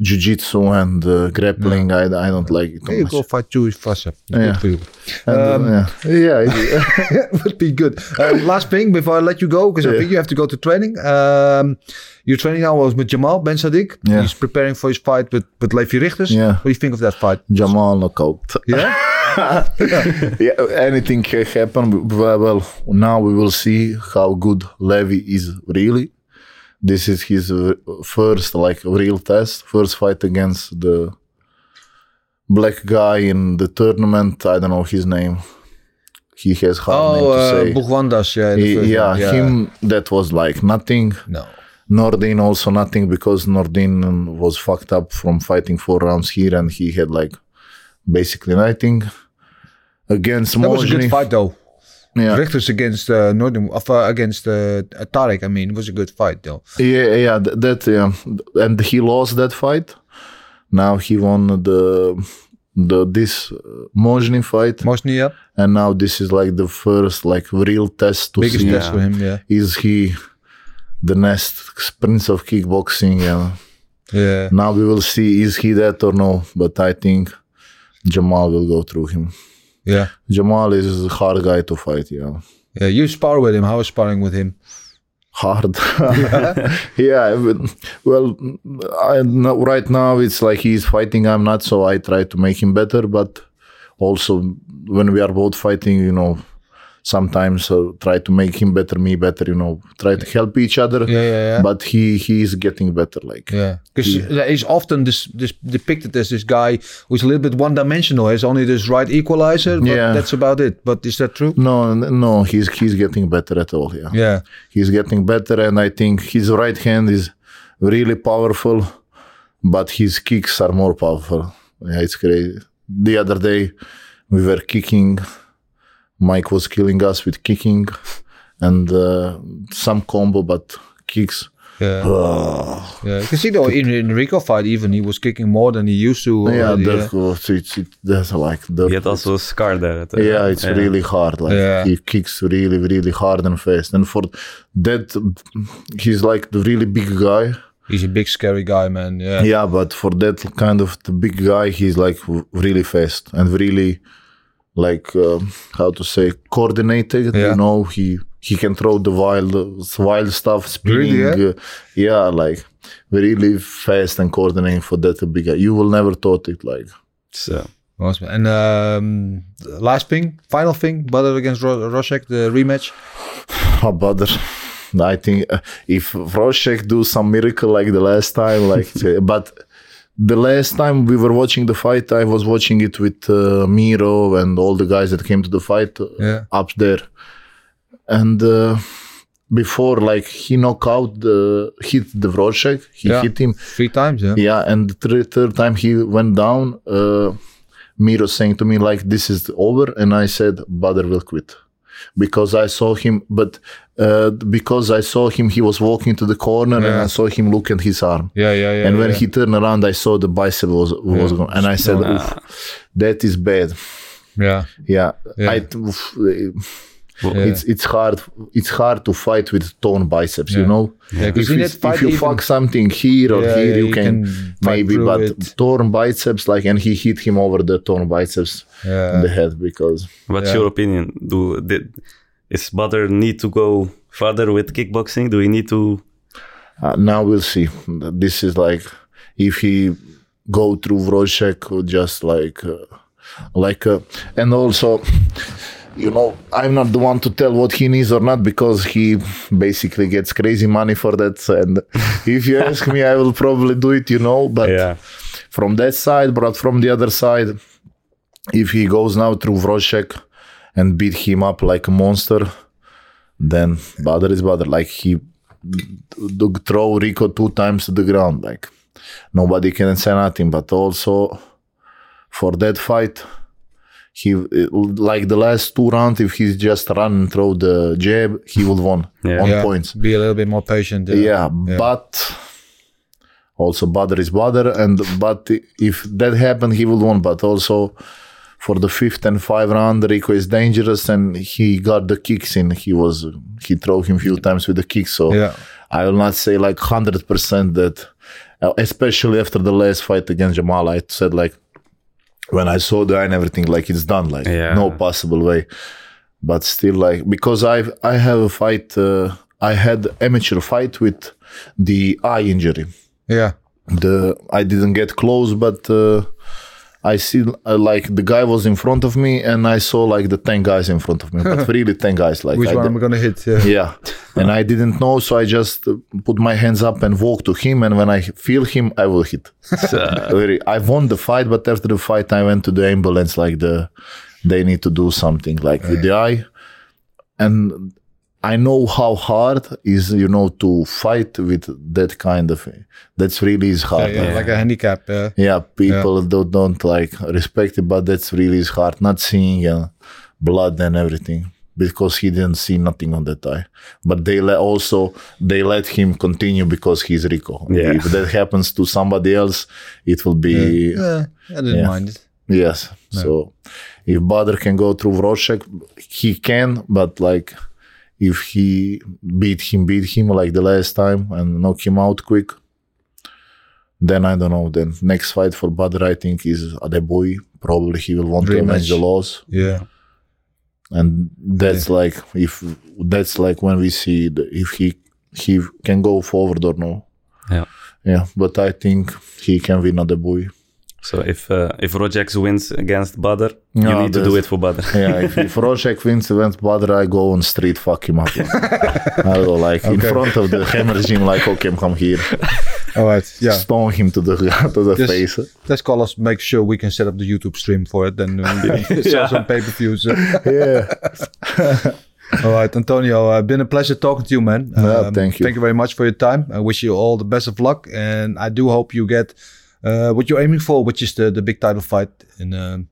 C: jiu-jitsu and uh, grappling. I, I don't like it too
A: You
C: much.
A: go fight Jewish Fassa.
C: Yeah.
A: Good for you.
C: And, uh,
A: Um,
C: yeah, yeah, it-
A: would be good. Um, last thing before I let you go, because I think you have to go to training. Um, you're training now was with Jamal Ben Saddik.
C: Yeah.
A: He's preparing for his fight with, with Levi Rigters.
C: Yeah.
A: What do you think of that fight?
C: Jamal knockout.
A: Yeah?
C: yeah, anything can happen. Well, well, now we will see how good Levi is really. This is his uh, first like real test, first fight against the black guy in the tournament. I don't know his name. He has hard
A: oh,
C: name to
A: uh,
C: say.
A: Bugwandas, yeah.
C: He-
A: first
C: yeah, him that was like nothing.
A: No.
C: Nordin also nothing because Nordin was fucked up from fighting four rounds here and he had like basically nothing against
A: That was a good fight, though.
C: Yeah.
A: Rigters against uh, Nordin, of, uh, against uh, Tarik, I mean, it was a good fight, though.
C: Yeah, yeah, that yeah, and he lost that fight. Now he won the the this uh, Mojni fight,
A: Mosnia,
C: and now this is like the first like real test to
A: biggest
C: see
A: test for him, yeah.
C: is he the next prince of kickboxing. Yeah.
A: Yeah.
C: Now we will see is he that or no, but I think Jamal will go through him.
A: Yeah.
C: Jamal is a hard guy to fight. Yeah.
A: Yeah, you spar with him. How was sparring with him?
C: hard. yeah, well, I know right now it's like he's fighting. I'm not, so I try to make him better. But also, when we are both fighting, you know, sometimes uh, try to make him better, me better. You know, try to help each other.
A: Yeah, yeah, yeah.
C: But he he is getting better. Like
A: Yeah, because he's often this, this depicted as this guy who's a little bit one-dimensional. He's only this right equalizer, but
C: Yeah.
A: that's about it. But is that true?
C: no, no, he's he's getting better at all. Yeah.
A: Yeah,
C: he's getting better and i think his right hand is really powerful but his kicks are more powerful yeah it's crazy the other day we were kicking mike was killing us with kicking and uh, some combo but kicks
A: yeah,
C: oh,
A: yeah. Because you know, in in Rico fight, even he was kicking more than he used to.
C: yeah
A: already,
C: the,
A: yeah.
C: oh, it's, it, that's like the
B: He had also a scar there. at the-
C: yeah it's really hard like
A: Yeah.
C: he kicks really really hard and fast and for that he's like the really big guy
A: He's a big, scary guy, man. Yeah,
C: Yeah, but for that kind of the big guy, he's like really fast and really like um, how to say coordinated.
A: Yeah.
C: You know, he he can throw the wild wild stuff, spinning.
A: Really, yeah?
C: uh, yeah, like really fast and coordinated for that big guy. You will never thought it like.
B: So,
A: Awesome. And um, last thing, final thing, Badr against Ro- Wrzosek, the rematch.
C: Oh, brother. I think uh, if Wrzosek do some miracle like the last time, like, but the last time we were watching the fight, I was watching it with uh, Miro and all the guys that came to the fight uh,
A: Yeah.
C: up there. And uh, before, like, he knocked out the hit the Wrzosek, he
A: Yeah.
C: hit him.
A: Three times, yeah.
C: Yeah, and the thir- third time he went down, uh, Miro saying to me like, "This is over," and I said, "Badr will quit," because I saw him. But uh, because I saw him, he was walking to the corner, and I saw him look at his arm.
A: Yeah, yeah, yeah.
C: and when
A: yeah.
C: he turned around, I saw the bicep was was gone, and I said, Oof, "That is bad."
A: Yeah.
C: Yeah,
A: Yeah.
C: I. oof, It's it's hard it's hard to fight with torn biceps, you know.
A: Yeah, 'cause
C: if,
A: in
C: it's-
A: that fight
C: if you
A: even-
C: fuck something here or
A: Yeah,
C: here,
A: yeah,
C: you,
A: you
C: can,
A: can
C: maybe, but
A: it.
C: torn biceps, like, and he hit him over the torn biceps
A: Yeah.
C: in the head because
B: what's
A: Yeah.
B: your opinion? Do did, is Badr need to go further with kickboxing? Do we need to?
C: uh, now we'll see. This is like if he go through Wrzosek or just like uh, like uh, and also you know I'm not the one to tell what he needs or not because he basically gets crazy money for that and if you ask me I will probably do it you know but from that side but from the other side if he goes now through Wrzosek and beat him up like a monster then Badr is Badr like he throw Rico two times to the ground. Like nobody can say nothing. But also for that fight, he like the last two rounds. If he's just run and throw the jab, he will won
B: Yeah.
C: on
A: yeah.
C: points.
A: Be a little bit more patient.
C: Yeah, but also Badr is Badr, and but if that happened, he will won. But also for the fifth and five round, Rico is dangerous, and he got the kicks in. He was he threw him few times with the kicks. So
A: Yeah.
C: I will not say like hundred percent that, uh, especially after the last fight against Jamal, I said like when I saw the eye and everything, like it's done, like
B: Yeah.
C: no possible way. But still, like because I I have a fight, uh, I had amateur fight with the eye injury.
A: Yeah.
C: The I didn't get close, but uh, I see uh, like the guy was in front of me, and I saw like the ten guys in front of me, but really ten guys. Like
A: Which
C: I
A: one
C: d-
A: am I going to hit? Yeah.
C: yeah and i didn't know so i just uh, put my hands up and walk to him and when i feel him i will hit Really, i won the fight but after the fight i went to the ambulance like the they need to do something like with the eye and i know how hard is you know to fight with that kind of that's really is hard
A: Yeah, Like a handicap. Yeah.
C: yeah people Don't, don't like respect it but that's really is hard not seeing uh, blood and everything because he didn't see nothing on that eye but they let also they let him continue because he's rico
B: Yeah.
C: if that happens to somebody else it will be
A: Yeah. I didn't
C: Yeah.
A: mind it.
C: yes so if Badr can go through Wrzosek, he can but like if he beat him beat him like the last time and knock him out quick then I don't know. Then next fight for Badr, I think, is Adegbuyi. Probably he will want to avenge the loss,
A: Yeah.
C: and that's like if that's like when we see the, if he he can go forward or no.
B: Yeah.
C: Yeah, but I think he can win Adegbuyi.
B: So if uh, if Wrzosek wins against Badr, you need to do it for Badr.
C: Yeah, if, if Wrzosek wins against Badr, I go on street, fuck him up. I go like in front of the hammer regime, like, okay, come here.
A: Alright, yeah.
C: Stone him to the, to the
A: Yes.
C: face.
A: Let's call us, make sure we can set up the YouTube stream for it. Then we can sell
B: Yeah.
A: some pay-per-views.
C: Yeah.
A: All right, Antonio, uh, been a pleasure talking to you, man. Um,
C: Yeah, thank you.
A: Thank you very much for your time. I wish you all the best of luck, and I do hope you get uh, what you're aiming for, which is the the big title fight, and um,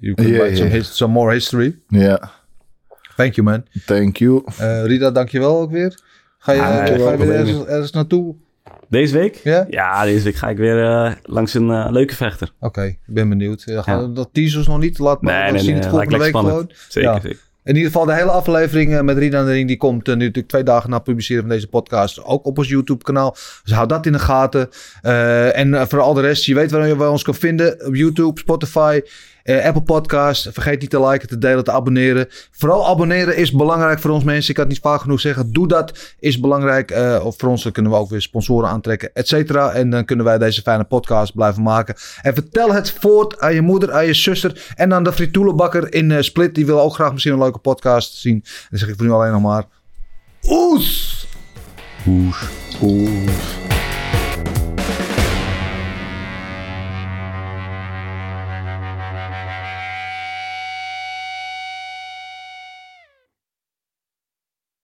A: you can
C: Yeah,
A: write some
C: yeah.
A: some more history.
C: Yeah.
A: Thank you, man.
C: Thank you.
A: Uh, Rita, dankjewel ook weer. Ga je,
B: Ah,
A: ga je weer ergens, ergens naartoe?
B: Deze week?
A: Ja?
B: Ja, deze week ga ik weer eh, langs een eh, leuke vechter.
A: Oké, ik ben benieuwd. Gaan
B: Ja.
A: dat teasers nog niet? Laat maar
B: Nee, nee,
A: zien
B: nee.
A: het volgende week
B: spannend.
A: gewoon.
B: Zeker,
A: Ja.
B: zeker.
A: In ieder geval de hele aflevering eh, met Rina en de Ring, die komt eh, nu natuurlijk twee dagen na het publiceren van deze podcast ook op ons YouTube kanaal. Dus hou dat in de gaten. Eh, en voor al de rest, je weet waar je waar ons kan vinden. Op YouTube, Spotify, eh, Apple Podcast. Vergeet niet te liken, te delen, te abonneren. Vooral abonneren is belangrijk voor ons mensen. Ik kan het niet vaak genoeg zeggen. Doe dat, is belangrijk. Eh, of voor ons dan kunnen we ook weer sponsoren aantrekken, et cetera. En dan kunnen wij deze fijne podcast blijven maken. En vertel het voort aan je moeder, aan je zuster en aan de frituelenbakker in eh, Split. Die wil ook graag misschien een leuke podcast zien. Dan zeg ik voor nu alleen nog maar... Oes!
B: Oes.
C: Oeh.